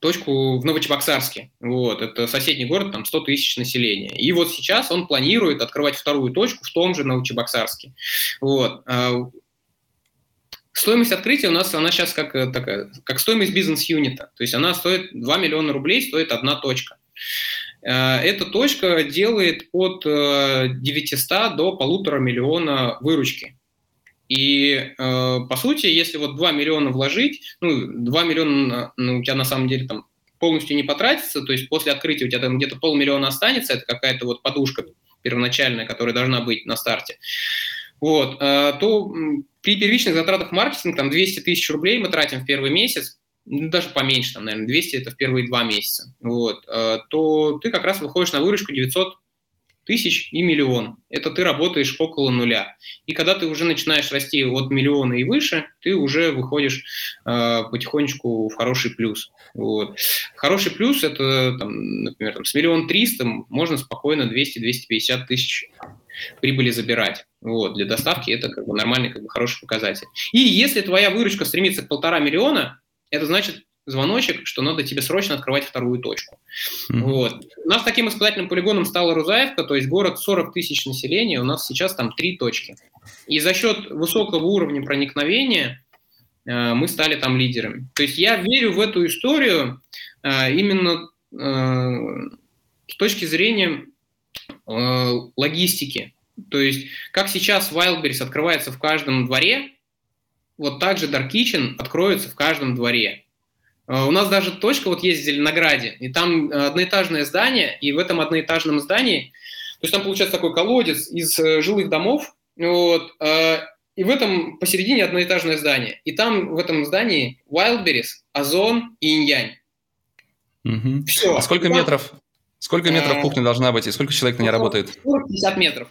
точку в Новочебоксарске. Вот, это соседний город, там 100 тысяч населения. И вот сейчас он планирует открывать вторую точку в том же Новочебоксарске. Вот. Э, стоимость открытия у нас, она сейчас как, э, такая, как стоимость бизнес-юнита. То есть она стоит 2 миллиона рублей, стоит одна точка. Э, эта точка делает от 900 э, до полутора миллиона выручки. И, э, по сути, если вот 2 миллиона вложить, ну, 2 миллиона ну, у тебя на самом деле там полностью не потратится, то есть после открытия у тебя там где-то полмиллиона останется, это какая-то вот подушка первоначальная, которая должна быть на старте, вот, то при первичных затратах маркетинга, там 200 тысяч рублей мы тратим в первый месяц, ну, даже поменьше, там, наверное, 200 это в первые два месяца, вот, э, то ты как раз выходишь на выручку 900 тысяч и миллион. Это ты работаешь около нуля. И когда ты уже начинаешь расти от миллиона и выше, ты уже выходишь э, потихонечку в хороший плюс. Вот. Хороший плюс это, там, например, там, с миллион триста можно спокойно 200-250 тысяч прибыли забирать. Вот. Для доставки это как бы нормальный, как бы хороший показатель. И если твоя выручка стремится к полтора миллиона, это значит, звоночек, что надо тебе срочно открывать вторую точку. Mm-hmm. Вот. У нас таким испытательным полигоном стала Рузаевка, то есть город 40 тысяч населения, у нас сейчас там три точки. И за счет высокого уровня проникновения э, мы стали там лидерами. То есть я верю в эту историю э, именно э, с точки зрения э, логистики. То есть как сейчас Wildberries открывается в каждом дворе, вот так же Dark Kitchen откроется в каждом дворе. А, у нас даже точка вот есть в Зеленограде, и там э, одноэтажное здание, и в этом одноэтажном здании, то есть там получается такой колодец из э, жилых домов, вот, э, и в этом посередине одноэтажное здание. И там в этом здании Wildberries, Озон и Иньянь. Угу. Все. А сколько метров? Сколько метров кухня должна быть и сколько человек на ней работает? 50 метров.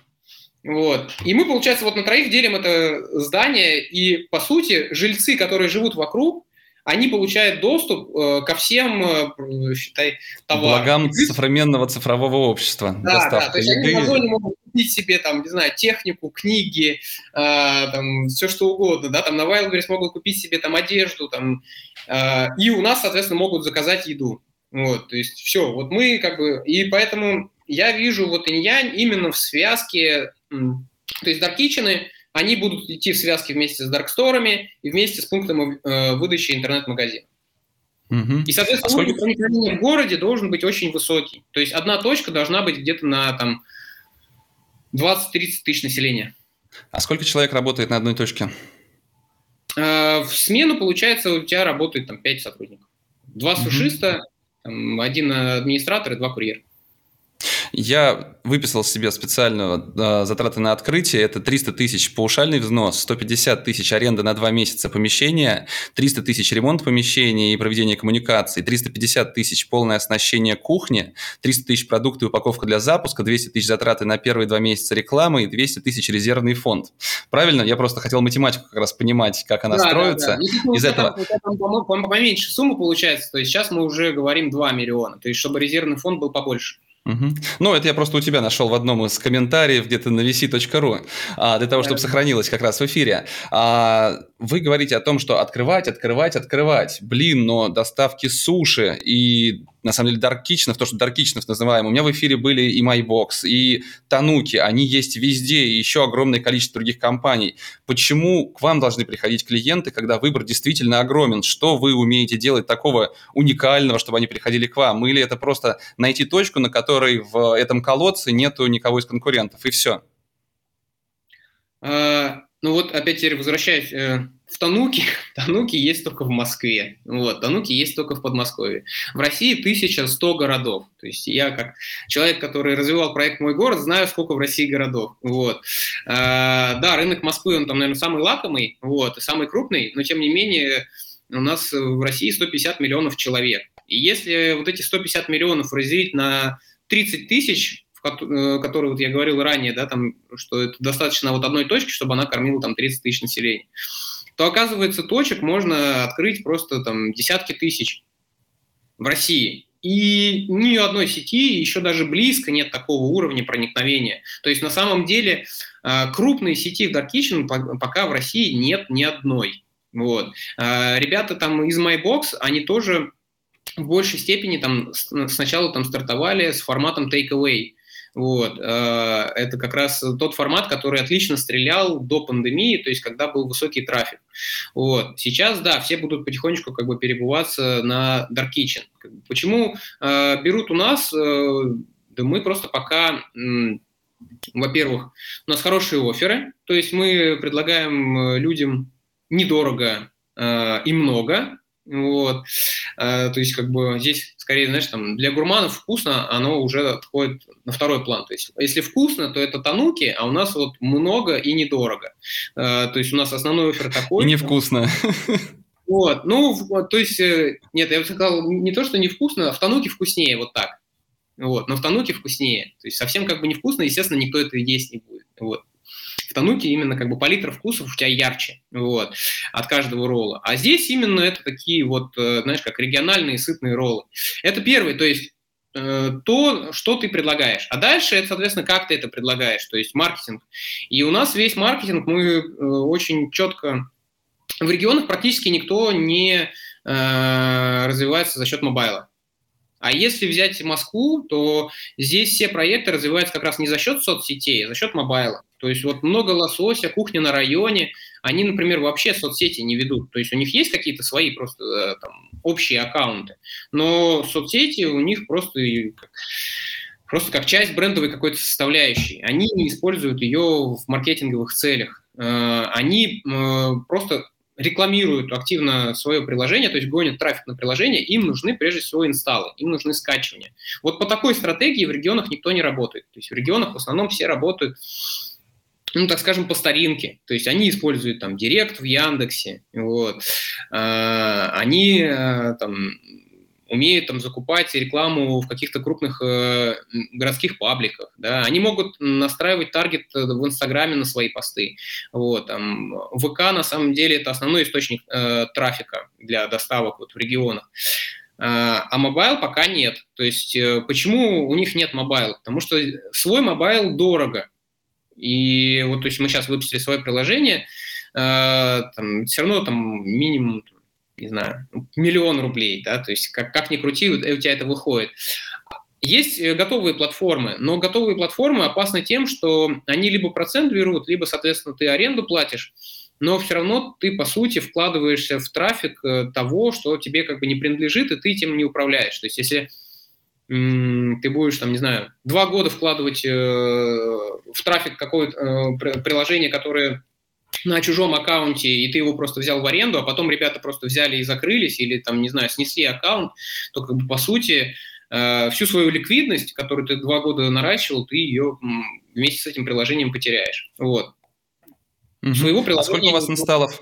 Вот. И мы, получается, вот на троих делим это здание, и, по сути, жильцы, которые живут вокруг, они получают доступ э, ко всем, э, считай, товарам. Благам современного цифрового общества. Да, да, то есть еды. они на зоне могут купить себе, там, не знаю, технику, книги, э, там, все что угодно, да, там на Wildberries могут купить себе там одежду, там, э, и у нас, соответственно, могут заказать еду. Вот, то есть все, вот мы как бы, и поэтому я вижу вот инь именно в связке, то есть даркичины, они будут идти в связке вместе с дарксторами и вместе с пунктом э, выдачи интернет-магазина. Угу. И, соответственно, а сколько... проникновения в городе должен быть очень высокий. То есть одна точка должна быть где-то на там 20-30 тысяч населения. А сколько человек работает на одной точке? Э, в смену, получается, у тебя работает там 5 сотрудников. Два сушиста, там, один администратор и два курьера. Я выписал себе специальную э, затраты на открытие. Это 300 тысяч паушальный взнос, 150 тысяч аренда на два месяца помещения, 300 тысяч ремонт помещения и проведение коммуникаций, 350 тысяч полное оснащение кухни, 300 тысяч продукты и упаковка для запуска, 200 тысяч затраты на первые два месяца рекламы и 200 тысяч резервный фонд. Правильно? Я просто хотел математику как раз понимать, как она да, строится. Да, да. Из этого... Там, там, поменьше сумма получается. То есть сейчас мы уже говорим 2 миллиона. То есть чтобы резервный фонд был побольше. Угу. Ну, это я просто у тебя нашел в одном из комментариев где-то на vc.ru, а, для того, чтобы сохранилось как раз в эфире. А, вы говорите о том, что открывать, открывать, открывать. Блин, но доставки суши и на самом деле даркичнов, то, что даркичнов называем. У меня в эфире были и MyBox, и Тануки, они есть везде, и еще огромное количество других компаний. Почему к вам должны приходить клиенты, когда выбор действительно огромен? Что вы умеете делать такого уникального, чтобы они приходили к вам? Или это просто найти точку, на которой в этом колодце нету никого из конкурентов, и все? А, ну вот опять теперь возвращаясь э, в Тануке, Тануки есть только в Москве, вот, Тануки есть только в Подмосковье. В России 1100 городов, то есть я как человек, который развивал проект «Мой город», знаю, сколько в России городов, вот. А, да, рынок Москвы, он там, наверное, самый лакомый, вот, и самый крупный, но тем не менее у нас в России 150 миллионов человек. И если вот эти 150 миллионов разделить на 30 тысяч, э, которые вот я говорил ранее, да, там, что это достаточно вот одной точки, чтобы она кормила там 30 тысяч населения то оказывается точек можно открыть просто там десятки тысяч в России. И ни одной сети еще даже близко нет такого уровня проникновения. То есть на самом деле а, крупной сети в Dark Kitchen пока в России нет ни одной. Вот. А, ребята там из MyBox, они тоже в большей степени там сначала там стартовали с форматом takeaway. Вот. Э, это как раз тот формат, который отлично стрелял до пандемии, то есть когда был высокий трафик. Вот. Сейчас, да, все будут потихонечку как бы перебываться на Dark Kitchen. Почему э, берут у нас? Э, да мы просто пока, во-первых, у нас хорошие оферы, то есть мы предлагаем э, людям недорого э, и много, вот. А, то есть, как бы здесь, скорее, знаешь, там для гурманов вкусно, оно уже отходит на второй план. То есть, если вкусно, то это тануки, а у нас вот много и недорого. А, то есть, у нас основной офер такой. И невкусно. Вот, ну, то есть, э, нет, я бы сказал, не то, что невкусно, а в Тануке вкуснее, вот так. Вот, но в Тануке вкуснее. То есть совсем как бы невкусно, естественно, никто это есть не будет. Вот. В Тануке именно как бы палитра вкусов у тебя ярче, вот, от каждого ролла. А здесь именно это такие вот, э, знаешь, как региональные сытные роллы. Это первый, то есть э, то, что ты предлагаешь. А дальше это, соответственно, как ты это предлагаешь, то есть маркетинг. И у нас весь маркетинг мы э, очень четко... В регионах практически никто не развивается за счет мобайла. А если взять Москву, то здесь все проекты развиваются как раз не за счет соцсетей, а за счет мобайла. То есть вот много лосося, кухня на районе, они, например, вообще соцсети не ведут. То есть у них есть какие-то свои просто э, там, общие аккаунты, но соцсети у них просто просто как часть брендовой какой-то составляющей. Они не используют ее в маркетинговых целях. Э, они э, просто рекламируют активно свое приложение, то есть гонят трафик на приложение, им нужны прежде всего инсталлы, им нужны скачивания. Вот по такой стратегии в регионах никто не работает. То есть в регионах в основном все работают ну, так скажем, по старинке. То есть они используют там Директ в Яндексе, вот. А, они а, там умеют там закупать рекламу в каких-то крупных э, городских пабликах, да, они могут настраивать таргет э, в Инстаграме на свои посты, вот, там, ВК на самом деле это основной источник э, трафика для доставок вот в регионах. А, а mobile пока нет. То есть э, почему у них нет mobile а? Потому что свой mobile дорого. И вот то есть мы сейчас выпустили свое приложение, э, там, все равно там минимум не знаю, миллион рублей, да, то есть как, как ни крути, у тебя это выходит. Есть э, готовые платформы, но готовые платформы опасны тем, что они либо процент берут, либо, соответственно, ты аренду платишь, но все равно ты, по сути, вкладываешься в трафик э, того, что тебе как бы не принадлежит, и ты этим не управляешь. То есть если ты будешь, там, не знаю, два года вкладывать э, в трафик какое-то э, приложение, которое на чужом аккаунте, и ты его просто взял в аренду, а потом ребята просто взяли и закрылись, или там, не знаю, снесли аккаунт, то как бы по сути э, всю свою ликвидность, которую ты два года наращивал, ты ее вместе с этим приложением потеряешь. Вот. Угу. Своего приложения... А сколько у вас инсталлов?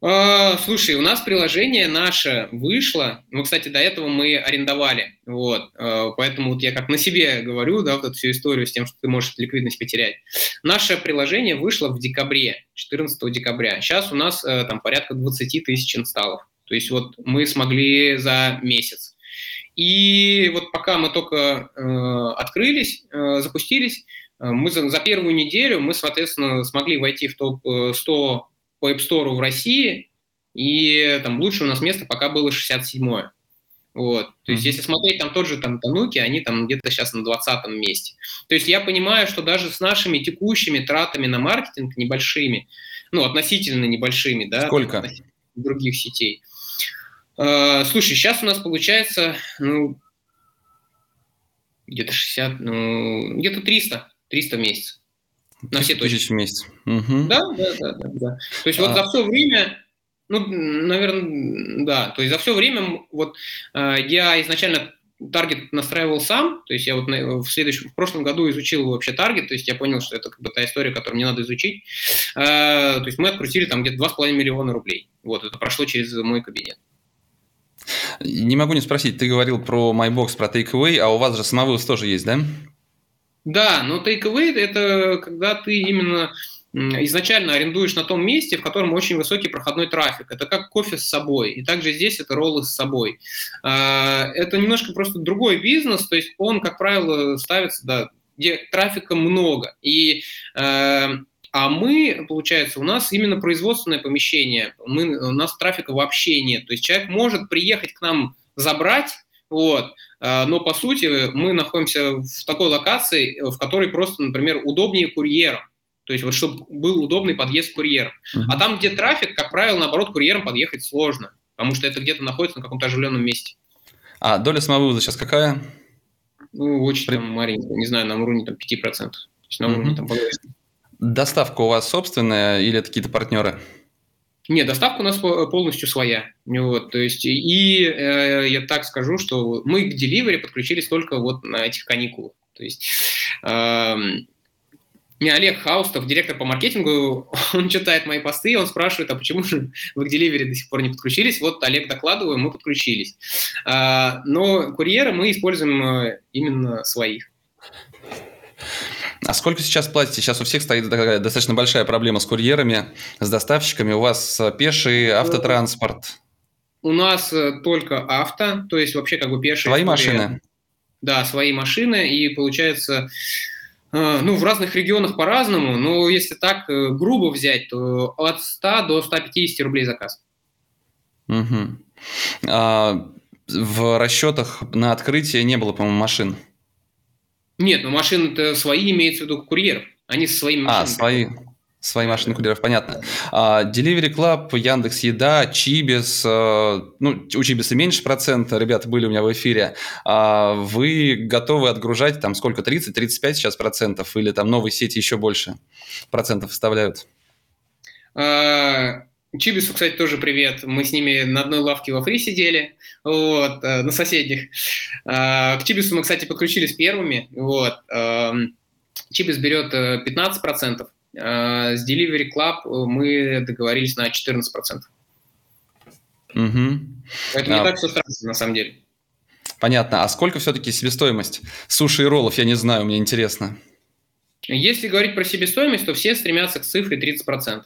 А, слушай, у нас приложение наше вышло, ну, кстати, до этого мы арендовали, вот, а, поэтому вот я как на себе говорю, да, вот эту всю историю с тем, что ты можешь ликвидность потерять. Наше приложение вышло в декабре, 14 декабря. Сейчас у нас э, там порядка 20 тысяч инсталлов, то есть вот мы смогли за месяц. И вот пока мы только э, открылись, э, запустились, мы за, за первую неделю мы, соответственно, смогли войти в топ-100 по App Store в России, и там лучше у нас место пока было 67-е. Вот. То есть, если смотреть там тот же там Тануки, они там где-то сейчас на 20 месте. То есть я понимаю, что даже с нашими текущими тратами на маркетинг небольшими, ну, относительно небольшими, да, Сколько? других сетей. Э, слушай, сейчас у нас получается, ну, где-то 60, ну, где-то 300, 300 в месяц. На все точки. в месяц. Угу. Да, да, да, да, да. То есть а... вот за все время, ну, наверное, да, то есть за все время вот э, я изначально таргет настраивал сам, то есть я вот в следующем, в прошлом году изучил вообще таргет, то есть я понял, что это как бы та история, которую мне надо изучить. Э, то есть мы открутили там где-то 2,5 миллиона рублей. Вот, это прошло через мой кабинет. Не могу не спросить, ты говорил про MyBox, про Takeaway, а у вас же самовывоз тоже есть, да? Да, но takeaway – это когда ты именно изначально арендуешь на том месте, в котором очень высокий проходной трафик. Это как кофе с собой. И также здесь это роллы с собой. А, это немножко просто другой бизнес, то есть он, как правило, ставится, да, где трафика много. И а, а мы, получается, у нас именно производственное помещение, мы, у нас трафика вообще нет. То есть человек может приехать к нам забрать, вот, а, но по сути мы находимся в такой локации, в которой просто, например, удобнее курьерам. То есть вот чтобы был удобный подъезд курьером. Uh-huh. А там, где трафик, как правило, наоборот, курьерам подъехать сложно, потому что это где-то находится на каком-то оживленном месте. А доля самовывоза сейчас какая? Ну, очень При... там маленькая, не знаю, на уровне там 5%. То есть на uh-huh. уровне там Доставка у вас собственная или это какие-то партнеры? Нет, доставка у нас полностью своя. Вот, то есть, и э, я так скажу, что мы к Delivery подключились только вот на этих каникулах. То есть, э, Олег Хаустов, директор по маркетингу, он читает мои посты, он спрашивает, а почему же вы к Delivery до сих пор не подключились? Вот Олег докладываю, мы подключились. А, но курьера мы используем э, именно своих. А сколько сейчас платите? Сейчас у всех стоит такая достаточно большая проблема с курьерами, с доставщиками. У вас э, пеший автотранспорт? У нас э, только авто, то есть вообще как бы пешие. Свои машины? Да, свои машины. И получается, э, ну, в разных регионах по-разному, но если так грубо взять, то от 100 до 150 рублей заказ. Угу. А в расчетах на открытие не было, по-моему, машин. Нет, но машины-то свои имеется в виду курьеров. Они со своими а, машинами. А, свои. Свои машины курьеров, понятно. А, Delivery Club, Яндекс Еда, Чибис, а, ну, у Чибиса меньше процента, ребята были у меня в эфире. А вы готовы отгружать там сколько, 30-35 сейчас процентов или там новые сети еще больше процентов вставляют? Чибису, кстати, тоже привет. Мы с ними на одной лавке во фри сидели, вот, э, на соседних. Э, к Чибису мы, кстати, подключились первыми. Вот. Э, Чибис берет 15%, с Delivery Club мы договорились на 14%. Угу. Это не а... так все страшно, на самом деле. Понятно. А сколько все-таки себестоимость суши и роллов? Я не знаю, мне интересно. Если говорить про себестоимость, то все стремятся к цифре 30%.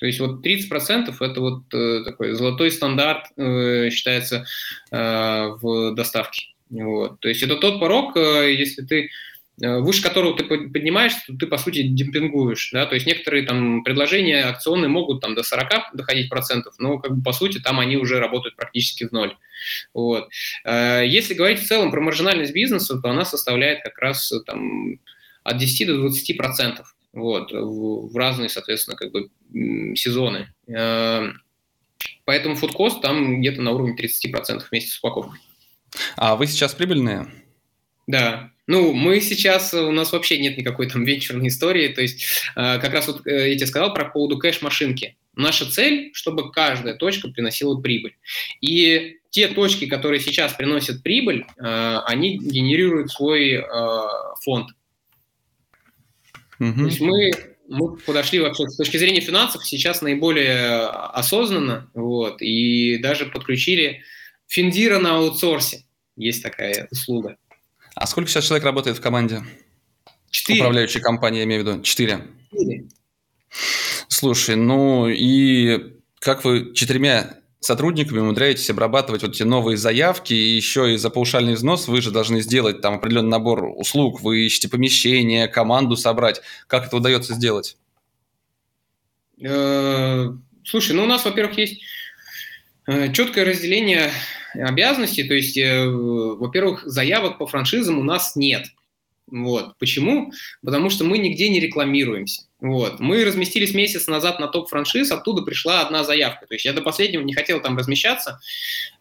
То есть вот 30% это вот э, такой золотой стандарт э, считается э, в доставке. Вот. То есть это тот порог, если ты выше которого ты поднимаешься, то ты, по сути, демпингуешь, да, то есть некоторые там предложения акционные могут там до 40 доходить процентов, но, как бы, по сути, там они уже работают практически в ноль, вот. Если говорить в целом про маржинальность бизнеса, то она составляет как раз там от 10 до 20 процентов, вот, в, в разные, соответственно, как бы сезоны. Э, поэтому фудкост там где-то на уровне 30% вместе с упаковкой. А вы сейчас прибыльные? Да. Ну, мы сейчас, у нас вообще нет никакой там венчурной истории, то есть э, как раз вот э, я тебе сказал про поводу кэш-машинки. Наша цель, чтобы каждая точка приносила прибыль. И те точки, которые сейчас приносят прибыль, они генерируют свой фонд. Угу. То есть мы, мы подошли вообще с точки зрения финансов сейчас наиболее осознанно, вот, и даже подключили Финдира на аутсорсе. Есть такая услуга. А сколько сейчас человек работает в команде? Четыре. Управляющей компании, я имею в виду. Четыре. Четыре. Слушай, ну и как вы четырьмя сотрудниками умудряетесь обрабатывать вот эти новые заявки, и еще и за паушальный взнос вы же должны сделать там определенный набор услуг, вы ищете помещение, команду собрать. Как это удается сделать? Э, слушай, ну у нас, во-первых, есть э, четкое разделение обязанностей, то есть, э, во-первых, заявок по франшизам у нас нет. Вот. Почему? Потому что мы нигде не рекламируемся. Вот. Мы разместились месяц назад на топ-франшиз, оттуда пришла одна заявка. То есть я до последнего не хотел там размещаться.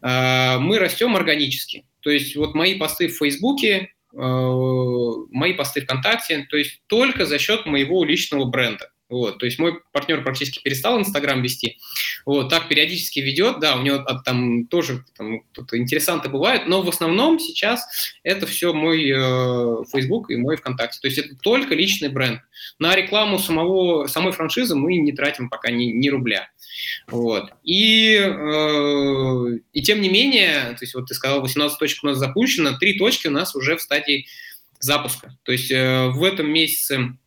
Э, мы растем органически. То есть вот мои посты в Фейсбуке, э, мои посты ВКонтакте, то есть только за счет моего личного бренда. Вот, то есть мой партнер практически перестал Инстаграм вести. Вот, так периодически ведет, да, у него там тоже там, интересанты бывают, но в основном сейчас это все мой э, Facebook и мой ВКонтакте. То есть это только личный бренд. На рекламу самого, самой франшизы мы не тратим пока ни, ни рубля. Вот. И, э, и тем не менее, то есть вот ты сказал, 18 точек у нас запущено, 3 точки у нас уже в стадии запуска. То есть э, в этом месяце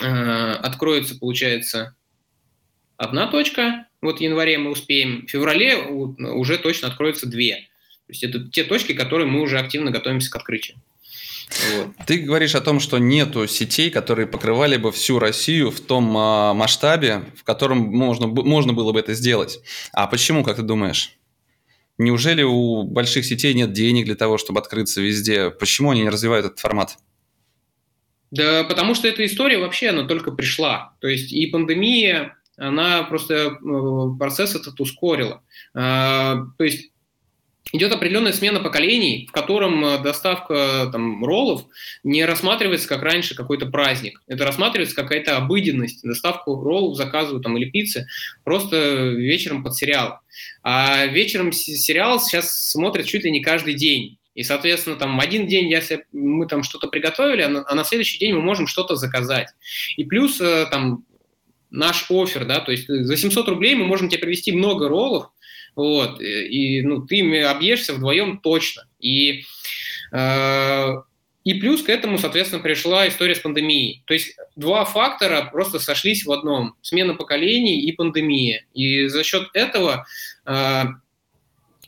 откроется, получается, одна точка, вот в январе мы успеем, в феврале уже точно откроются две. То есть это те точки, которые мы уже активно готовимся к открытию. Вот. Ты говоришь о том, что нету сетей, которые покрывали бы всю Россию в том а, масштабе, в котором можно, можно было бы это сделать. А почему, как ты думаешь? Неужели у больших сетей нет денег для того, чтобы открыться везде? Почему они не развивают этот формат? Да потому что эта история вообще, она только пришла. То есть и пандемия, она просто э, процесс этот ускорила. А, то есть идет определенная смена поколений, в котором э, доставка там, роллов не рассматривается как раньше какой-то праздник. Это рассматривается какая-то обыденность. Доставку роллов заказывают там, или пиццы просто вечером под сериал. А вечером сериал сейчас смотрят чуть ли не каждый день. И, соответственно, там один день, если мы там что-то приготовили, а на, а следующий день мы можем что-то заказать. И плюс э, там наш офер, да, то есть за 700 рублей мы можем тебе привезти много роллов, вот, и, ну, ты объешься вдвоем точно. И э, и плюс к этому, соответственно, пришла история с пандемией. То есть два фактора просто сошлись в одном. Смена поколений и пандемия. И за счет этого э,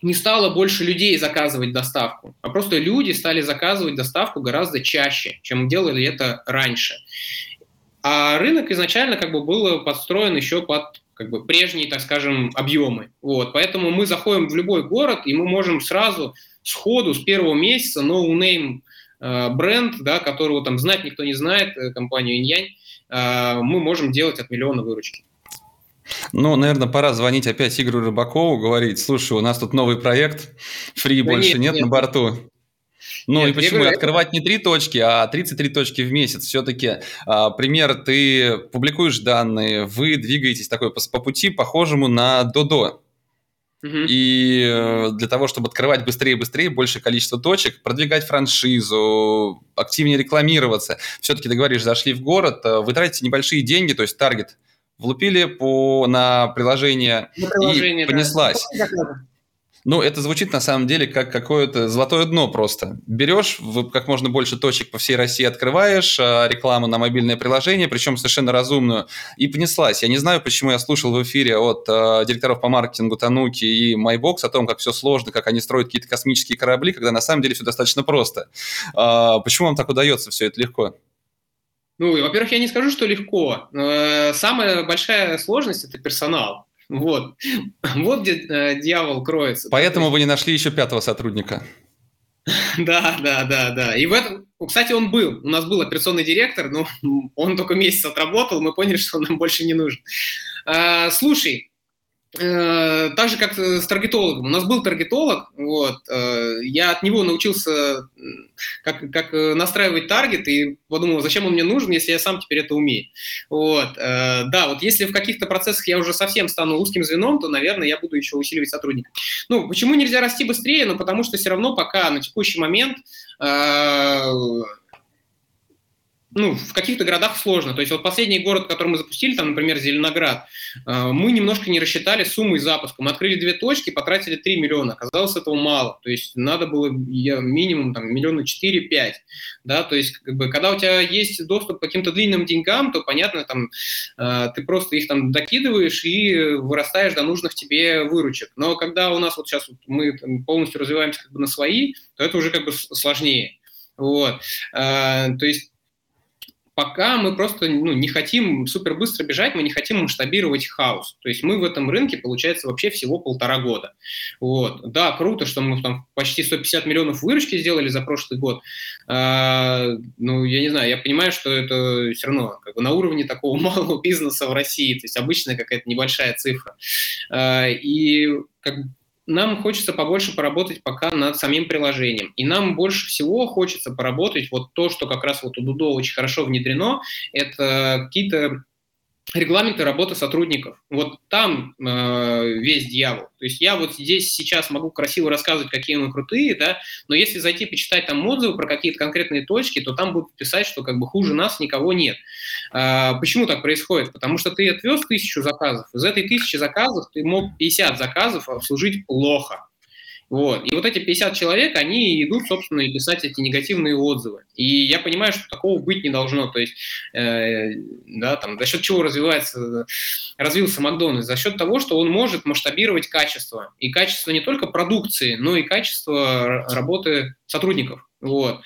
не стало больше людей заказывать доставку, а просто люди стали заказывать доставку гораздо чаще, чем делали это раньше. А рынок изначально как бы был подстроен еще под как бы прежние, так скажем, объемы. Вот, поэтому мы заходим в любой город, и мы можем сразу сходу с первого месяца no-name Э, бренд, да, которого там знать никто не знает, э, компанию Иньянь, э, мы можем делать от миллиона выручки. Ну, наверное, пора звонить опять Игорю Рыбакову, говорить, слушай, у нас тут новый проект, фри да больше нет, нет, нет на борту. Ну Нет, и почему? Говорю, Открывать не три точки, а 33 точки в месяц. Все-таки, а, пример, ты публикуешь данные, вы двигаетесь такой по, по пути, похожему на Додо. И э, для того, чтобы открывать быстрее и быстрее большее количество точек, продвигать франшизу, активнее рекламироваться. Все-таки, ты говоришь, зашли в город, э, вы тратите небольшие деньги, то есть таргет влупили по, на приложение, на приложение и да. понеслась. Ну, это звучит на самом деле как какое-то золотое дно просто. Берешь как можно больше точек по всей России, открываешь а, рекламу на мобильное приложение, причем совершенно разумную, и понеслась. Я не знаю, почему я слушал в эфире от а, директоров по маркетингу Тануки и MyBox о том, как все сложно, как они строят какие-то космические корабли, когда на самом деле все достаточно просто. А, почему вам так удается все это легко? Ну, во-первых, я не скажу, что легко. Э, самая большая сложность – это персонал. Вот. Вот где э, дьявол кроется. Поэтому вы не нашли еще пятого сотрудника. Да, да, да, да. И в этом, кстати, он был. У нас был операционный директор, но он только месяц отработал, мы поняли, что он нам больше не нужен. А, слушай, Э, так же, как с таргетологом. У нас был таргетолог, вот, э, я от него научился, как, как настраивать таргет, и подумал, зачем он мне нужен, если я сам теперь это умею. Вот, э, да, вот если в каких-то процессах я уже совсем стану узким звеном, то, наверное, я буду еще усиливать сотрудников. Ну, почему нельзя расти быстрее? Ну, потому что все равно пока на текущий момент ну, в каких-то городах сложно. То есть вот последний город, который мы запустили, там, например, Зеленоград, э, мы немножко не рассчитали сумму и запуска. Мы открыли две точки, потратили 3 миллиона. Оказалось, этого мало. То есть надо было минимум там, миллиона 4-5. Да? То есть как бы, когда у тебя есть доступ к каким-то длинным деньгам, то, понятно, там, э, ты просто их там докидываешь и вырастаешь до нужных тебе выручек. Но когда у нас вот сейчас вот мы полностью развиваемся как бы на свои, то это уже как бы сложнее. Вот. Э, то есть пока мы просто ну, не хотим супер быстро бежать, мы не хотим масштабировать хаос. То есть мы в этом рынке, получается, вообще всего полтора года. Вот. Да, круто, что мы там почти 150 миллионов выручки сделали за прошлый год. А, ну, я не знаю, я понимаю, что это все равно как бы на уровне такого малого бизнеса в России, то есть обычная какая-то небольшая цифра. А, и как нам хочется побольше поработать пока над самим приложением. И нам больше всего хочется поработать вот то, что как раз вот у Дудо очень хорошо внедрено, это какие-то регламенты работы сотрудников. Вот там э, весь дьявол. То есть я вот здесь сейчас могу красиво рассказывать, какие мы крутые, да, но если зайти почитать там отзывы про какие-то конкретные точки, то там будут писать, что как бы хуже нас никого нет. Э, почему так происходит? Потому что ты отвез тысячу заказов, из этой тысячи заказов ты мог 50 заказов обслужить плохо. Вот. И вот эти 50 человек, они идут, собственно, и писать эти негативные отзывы. И я понимаю, что такого быть не должно. То есть, э, да, там, за счет чего развивается, развился Макдональдс? За счет того, что он может масштабировать качество. И качество не только продукции, но и качество работы сотрудников. Вот.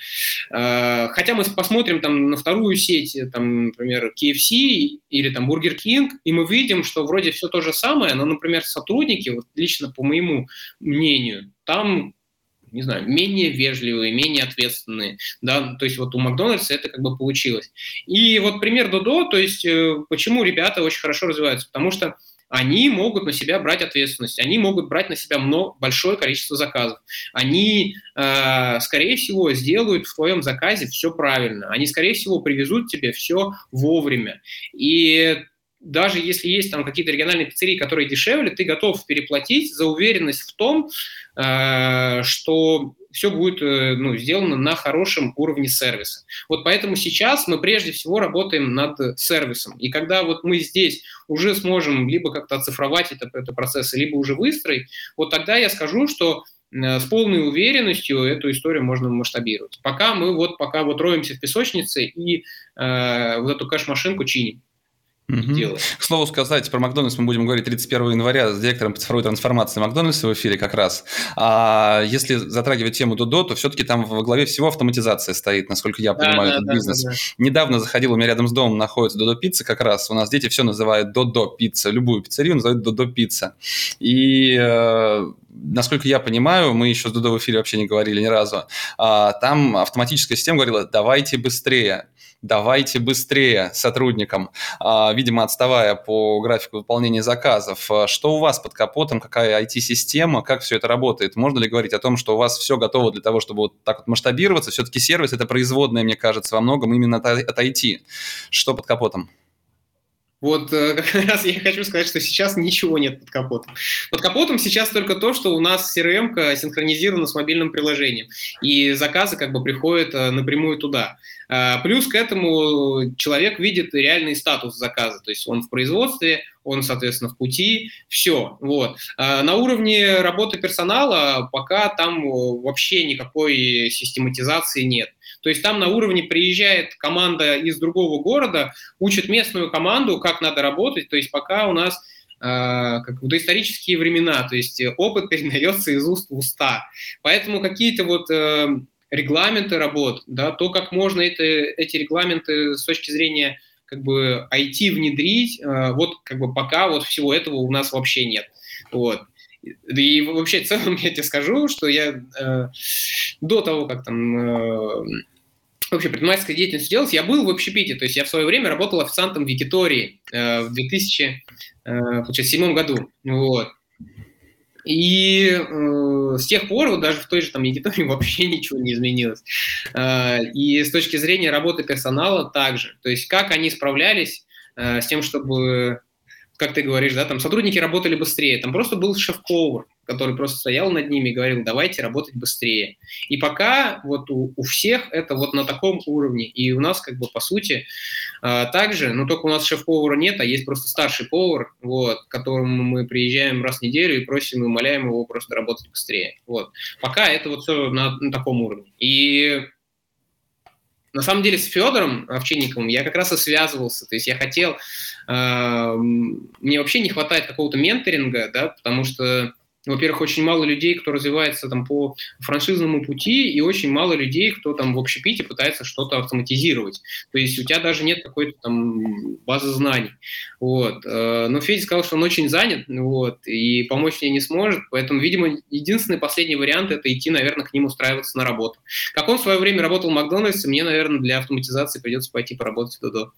Э, хотя мы посмотрим там на вторую сеть, там, например, KFC или там Burger King, и мы видим, что вроде все то же самое, но, например, сотрудники, вот лично по моему мнению, там не знаю, менее вежливые, менее ответственные, да, то есть вот у Макдональдса это как бы получилось. И вот пример Додо, то есть э, почему ребята очень хорошо развиваются, потому что они могут на себя брать ответственность, они могут брать на себя много, большое количество заказов. Они, э, скорее всего, сделают в твоем заказе все правильно. Они, скорее всего, привезут тебе все вовремя. И даже если есть там какие-то региональные пиццерии, которые дешевле, ты готов переплатить за уверенность в том, э, что все будет э, ну, сделано на хорошем уровне сервиса. Вот поэтому сейчас мы прежде всего работаем над сервисом. И когда вот мы здесь уже сможем либо как-то оцифровать это, это процессы, либо уже выстроить, вот тогда я скажу, что э, с полной уверенностью эту историю можно масштабировать. Пока мы вот пока вот роемся в песочнице и э, вот эту кэш-машинку чиним. Угу. К слову сказать, про Макдональдс мы будем говорить 31 января с директором по цифровой трансформации Макдональдса в эфире как раз. А если затрагивать тему Дудо, то все-таки там во главе всего автоматизация стоит, насколько я понимаю да, этот да, бизнес. Да, да. Недавно заходил, у меня рядом с домом находится Додо Пицца как раз. У нас дети все называют Додо Пицца. Любую пиццерию называют Додо Пицца. И э, насколько я понимаю, мы еще с Дудо в эфире вообще не говорили ни разу, а, там автоматическая система говорила, давайте быстрее давайте быстрее сотрудникам, а, видимо, отставая по графику выполнения заказов. А что у вас под капотом, какая IT-система, как все это работает? Можно ли говорить о том, что у вас все готово для того, чтобы вот так вот масштабироваться? Все-таки сервис – это производная, мне кажется, во многом именно от IT. Что под капотом? Вот э, как раз я хочу сказать, что сейчас ничего нет под капотом. Под капотом сейчас только то, что у нас CRM синхронизирована с мобильным приложением, и заказы как бы приходят э, напрямую туда. А, плюс к этому человек видит реальный статус заказа, то есть он в производстве, он, соответственно, в пути, все. Вот. А на уровне работы персонала пока там вообще никакой систематизации нет. То есть там на уровне приезжает команда из другого города, учит местную команду, как надо работать. То есть пока у нас э, как в доисторические времена, то есть опыт передается из уст в уста. Поэтому какие-то вот э, регламенты работ, да, то, как можно это, эти регламенты с точки зрения как бы IT внедрить, э, вот как бы пока вот всего этого у нас вообще нет. Вот. И вообще в целом я тебе скажу, что я э, до того, как там э, вообще предпринимательской деятельностью делать, я был в общепите, то есть я в свое время работал официантом в Викитории э, в 2007 э, году, вот. И э, с тех пор, вот даже в той же там Якитории вообще ничего не изменилось. Э, и с точки зрения работы персонала также. То есть как они справлялись э, с тем, чтобы как ты говоришь, да, там сотрудники работали быстрее, там просто был шеф-повар, который просто стоял над ними и говорил, давайте работать быстрее. И пока вот у, у всех это вот на таком уровне, и у нас как бы по сути э, также, но только у нас шеф-повара нет, а есть просто старший повар, вот, к которому мы приезжаем раз в неделю и просим и умоляем его просто работать быстрее. Вот. Пока это вот все на, на таком уровне. И на самом деле с Федором Овчинниковым я как раз и связывался. То есть я хотел... Э, мне вообще не хватает какого-то менторинга, да, потому что во-первых, очень мало людей, кто развивается там по франшизному пути, и очень мало людей, кто там в общепите пытается что-то автоматизировать. То есть у тебя даже нет какой-то там базы знаний. Вот. Э, но Федя сказал, что он очень занят, вот, и помочь мне не сможет, поэтому, видимо, единственный последний вариант – это идти, наверное, к ним устраиваться на работу. Как он в свое время работал в Макдональдсе, мне, наверное, для автоматизации придется пойти поработать в Додо.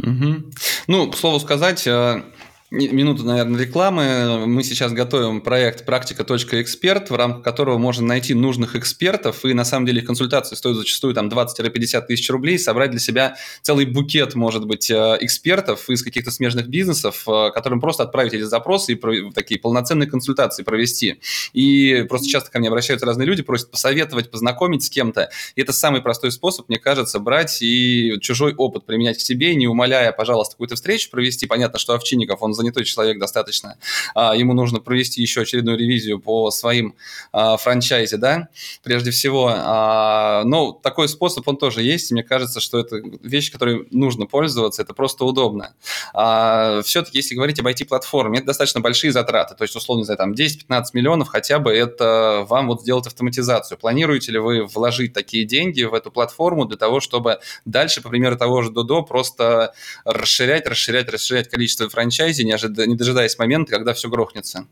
Угу. Ну, к слову сказать, э, Минуту, наверное, рекламы. Мы сейчас готовим проект «Практика.эксперт», в рамках которого можно найти нужных экспертов, и на самом деле консультации стоят зачастую там 20-50 тысяч рублей, собрать для себя целый букет, может быть, э, экспертов из каких-то смежных бизнесов, э, которым просто отправить эти запросы и такие полноценные консультации провести. И просто часто ко мне обращаются разные люди, просят посоветовать, познакомить с кем-то. И это самый простой способ, мне кажется, брать и чужой опыт применять к себе, не умоляя, пожалуйста, какую-то встречу провести. Понятно, что Овчинников, он занятой человек достаточно, а, ему нужно провести еще очередную ревизию по своим а, франчайзе, да, прежде всего. А, но такой способ, он тоже есть, мне кажется, что это вещь, которой нужно пользоваться, это просто удобно. Все-таки, если говорить об IT-платформе, это достаточно большие затраты, то есть, условно, за там 10-15 миллионов хотя бы это вам вот сделать автоматизацию. Планируете ли вы вложить такие деньги в эту платформу для того, чтобы дальше, по примеру того же Додо, просто расширять, расширять, расширять количество франчайзи, не, ожид... не дожидаясь момента, когда все грохнется?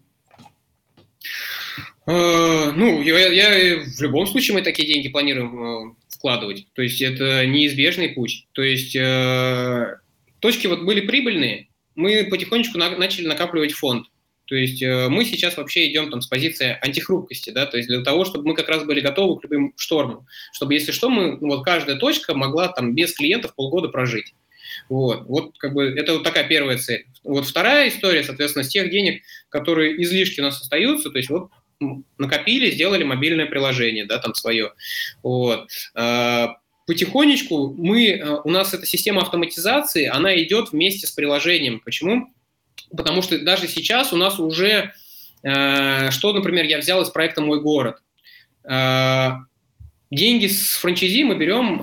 Э, ну, я, я в любом случае мы такие деньги планируем э, вкладывать. То есть это неизбежный путь. То есть э, точки вот были прибыльные, мы потихонечку на, начали накапливать фонд. То есть э, мы сейчас вообще идем там с позиции антихрупкости, да, то есть для того, чтобы мы как раз были готовы к любым штормам, чтобы если что, мы, ну, вот каждая точка могла там без клиентов полгода прожить. Вот, вот как бы это вот такая первая цель. Вот вторая история, соответственно, с тех денег, которые излишки у нас остаются, то есть вот накопили, сделали мобильное приложение, да, там свое. Вот. А, потихонечку мы, э, у нас эта система автоматизации, она идет вместе с приложением. Почему? Потому что даже сейчас у нас уже, э, что, например, я взял из проекта «Мой город». Э, деньги с франчайзи мы берем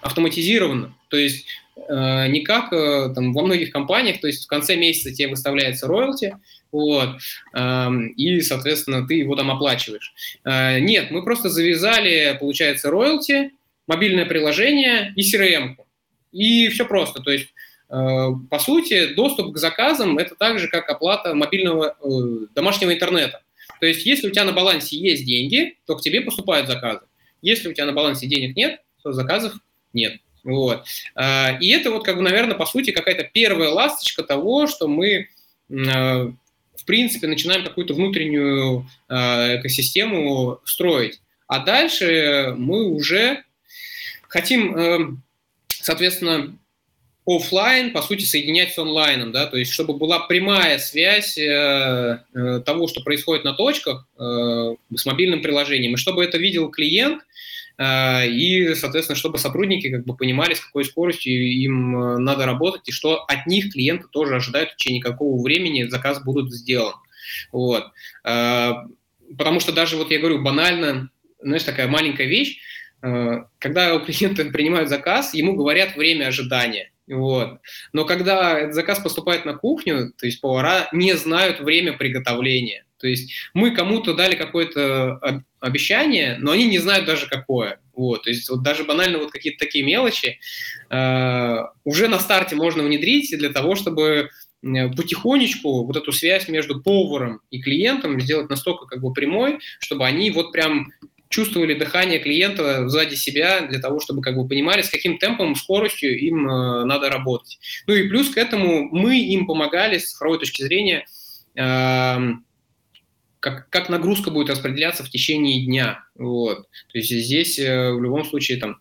автоматизированно. То есть не как там, во многих компаниях, то есть в конце месяца тебе выставляется роялти, вот, и, соответственно, ты его там оплачиваешь. Нет, мы просто завязали, получается, роялти, мобильное приложение и CRM. И все просто. То есть, э, по сути, доступ к заказам – это так же, как оплата мобильного э, домашнего интернета. То есть, если у тебя на балансе есть деньги, то к тебе поступают заказы. Если у тебя на балансе денег нет, то заказов нет. Вот. Э, и это вот, как бы, наверное, по сути, какая-то первая ласточка того, что мы в принципе, начинаем какую-то внутреннюю экосистему строить. А дальше мы уже Хотим, соответственно, офлайн, по сути, соединять с онлайном, да, то есть чтобы была прямая связь э, э, того, что происходит на точках э, с мобильным приложением, и чтобы это видел клиент, и, соответственно, чтобы сотрудники как бы понимали, с какой скоростью им э, надо работать, и что от них клиенты тоже ожидают в течение какого времени заказ будут сделан. Вот. Э, потому что даже, вот я говорю, банально, знаешь, такая маленькая вещь, Э, когда у клиента принимают заказ, ему говорят время ожидания. Вот. Но когда заказ поступает на кухню, то есть повара не знают время приготовления. То есть мы кому-то дали какое-то обещание, но они не знают даже какое. Вот. То есть вот даже банально вот какие-то такие мелочи э, уже на старте можно внедрить для того, чтобы э, потихонечку вот эту связь между поваром и клиентом сделать настолько как бы прямой, чтобы они вот прям чувствовали дыхание клиента сзади себя для того, чтобы как бы понимали, с каким темпом, скоростью им э, надо работать. Ну и плюс к этому мы им помогали с цифровой точки зрения, э, как, как нагрузка будет распределяться в течение дня. Вот. То есть здесь э, в любом случае там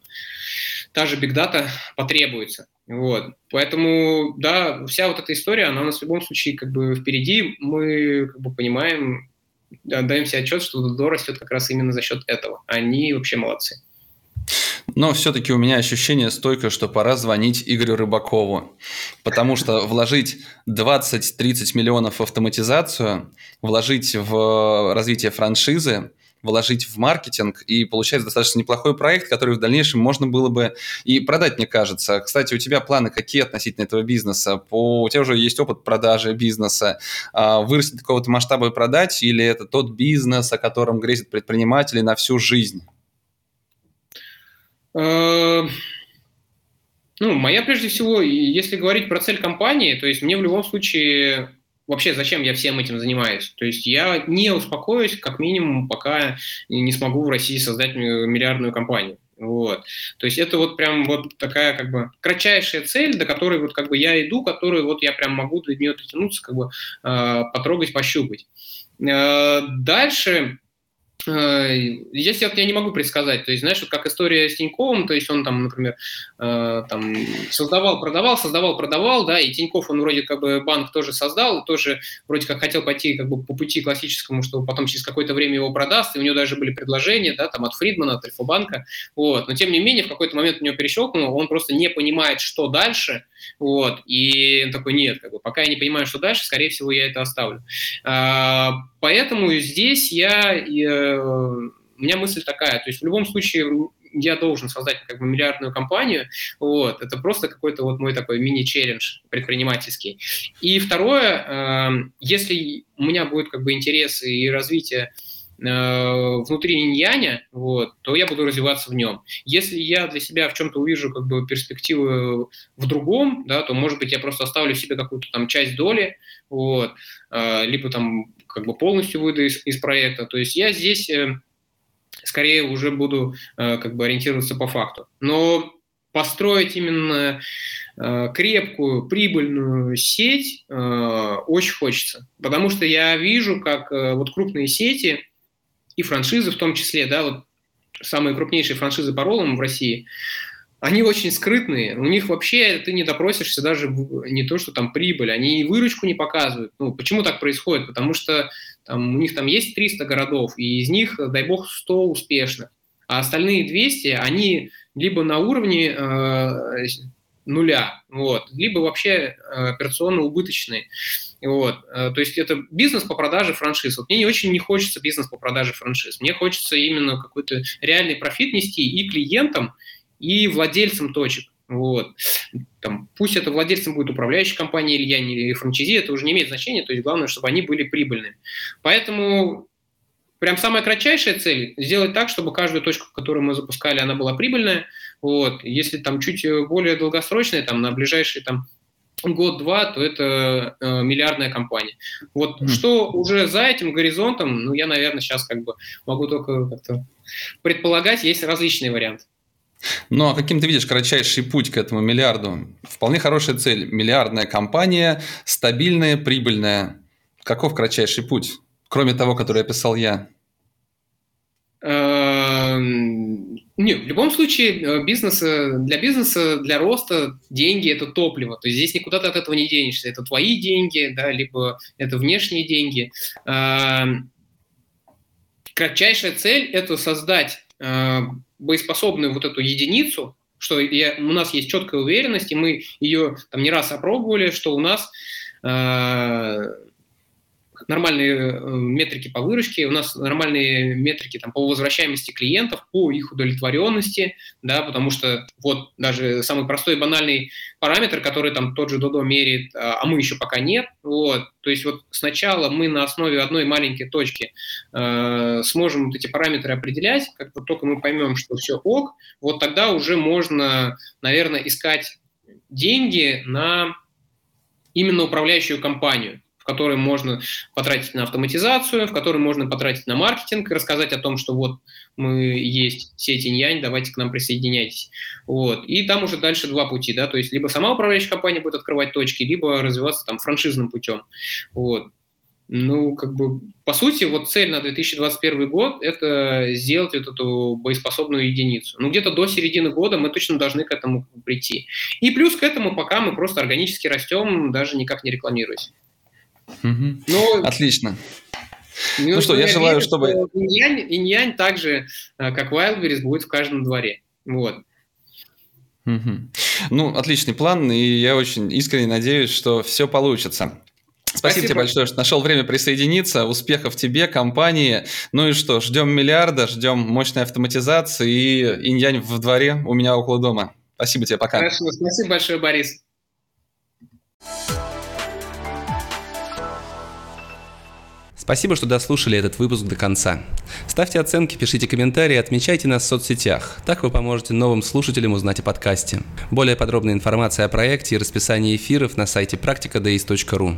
та же бигдата потребуется. Вот. Поэтому, да, вся вот эта история, она у нас в любом случае как бы впереди. Мы как бы понимаем, отдаем себе отчет, что Дудо растет как раз именно за счет этого. Они вообще молодцы. Но все-таки у меня ощущение стойкое, что пора звонить Игорю Рыбакову. Потому что вложить 20-30 миллионов в автоматизацию, вложить в развитие франшизы, вложить в маркетинг, и получается достаточно неплохой проект, который в дальнейшем можно было бы и продать, мне кажется. Кстати, у тебя планы какие относительно этого бизнеса? По... У тебя уже есть опыт продажи бизнеса. А, вырастет какого-то масштаба и продать, или это тот бизнес, о котором грезят предприниматели на всю жизнь? Э, ну, моя прежде всего, если говорить про цель компании, то есть мне в любом случае вообще зачем я всем этим занимаюсь. То есть я не успокоюсь, как минимум, пока не смогу в России создать миллиардную компанию. Вот. То есть это вот прям вот такая как бы кратчайшая цель, до которой вот как бы я иду, которую вот я прям могу до нее дотянуться, как бы э, потрогать, пощупать. Э, дальше Здесь вот я не могу предсказать. То есть, знаешь, вот как история с Тиньковым, то есть он там, например, э, там создавал, продавал, создавал, продавал, да, и Тиньков, он вроде как бы банк тоже создал, тоже вроде как хотел пойти как бы по пути классическому, что потом через какое-то время его продаст, и у него даже были предложения, да, там от Фридмана, от Альфа-банка, вот. Но тем не менее, в какой-то момент у него перещелкнуло, он просто не понимает, что дальше, вот, и он такой, нет, как бы, пока я не понимаю, что дальше, скорее всего, я это оставлю. А, поэтому здесь я, я, у меня мысль такая, то есть в любом случае я должен создать как бы миллиардную компанию, вот, это просто какой-то вот мой такой мини-челлендж предпринимательский. И второе, э, если у меня будет как бы интерес и развитие Э, внутри иньяня, вот, то я буду развиваться в нем. Если я для себя в чем-то увижу как бы перспективы в другом, да, то, может быть, я просто оставлю себе какую-то там часть доли, вот, э, либо там как бы полностью выйду из, из проекта. То есть я здесь э, скорее уже буду как бы ориентироваться по факту. Но построить именно крепкую, прибыльную сеть очень хочется. Потому что я вижу, как вот крупные сети, и франшизы в том числе, да, вот самые крупнейшие франшизы по роллам в России, они очень скрытные, у них вообще ты не допросишься даже не то, что там прибыль, они и выручку не показывают. Ну, почему так происходит? Потому что там, у них там есть 300 городов, и из них, дай бог, 100 успешных. А остальные 200, они либо на уровне э, нуля, вот, либо вообще э, операционно убыточные. Вот. Э, то есть это бизнес по продаже франшиз. Вот мне не очень не хочется бизнес по продаже франшиз. Мне хочется именно какой-то реальный профит нести и клиентам, и владельцам точек. Вот. Там, пусть это владельцем будет управляющая компания или я, или франчайзи, это уже не имеет значения, то есть главное, чтобы они были прибыльными. Поэтому прям самая кратчайшая цель – сделать так, чтобы каждую точку, которую мы запускали, она была прибыльная. Вот. Если там чуть более долгосрочная, там на ближайшие там год-два, то это э, миллиардная компания. Вот mm. что уже за этим горизонтом, ну, я, наверное, сейчас как бы могу только как-то предполагать, есть различные варианты. Ну, а каким ты видишь кратчайший путь к этому миллиарду? Вполне хорошая цель. Миллиардная компания, стабильная, прибыльная. Каков кратчайший путь, кроме того, который описал я? Нет, в любом случае э, бизнес, для бизнеса, для роста деньги – это топливо. То есть здесь никуда ты от этого не денешься. Это твои деньги, да, либо это внешние деньги. Эм, кратчайшая цель – это создать э, боеспособную вот эту единицу, что я, у нас есть четкая уверенность, и мы ее там не раз опробовали, что у нас э, нормальные э, метрики по выручке, у нас нормальные метрики там, по возвращаемости клиентов, по их удовлетворенности, да, потому что вот даже самый простой и банальный параметр, который там тот же Додо меряет, а, а мы еще пока нет, вот, то есть вот сначала мы на основе одной маленькой точки э, сможем вот эти параметры определять, как только мы поймем, что все ок, вот тогда уже можно, наверное, искать деньги на именно управляющую компанию которой можно потратить на автоматизацию, в которой можно потратить на маркетинг и рассказать о том, что вот мы есть сеть инь давайте к нам присоединяйтесь. Вот. И там уже дальше два пути, да, то есть либо сама управляющая компания будет открывать точки, либо развиваться там франшизным путем. Вот. Ну, как бы, по сути, вот цель на 2021 год – это сделать вот эту боеспособную единицу. Ну, где-то до середины года мы точно должны к этому прийти. И плюс к этому пока мы просто органически растем, даже никак не рекламируясь. Угу. Но, Отлично. Ну, ну что, я желаю, чтобы... Инь-янь, инь так же, э, как Wildberries, будет в каждом дворе. Вот. Угу. Ну, отличный план, и я очень искренне надеюсь, что все получится. Спасибо, Спасибо тебе большое, что нашел время присоединиться. Успехов тебе, компании. Ну и что, ждем миллиарда, ждем мощной автоматизации и инь-янь в дворе у меня около дома. Спасибо тебе, пока. Хорошо, спасибо большое, Борис. Спасибо, что дослушали этот выпуск до конца. Ставьте оценки, пишите комментарии, отмечайте нас в соцсетях. Так вы поможете новым слушателям узнать о подкасте. Более подробная информация о проекте и расписании эфиров на сайте практикадеис.ру.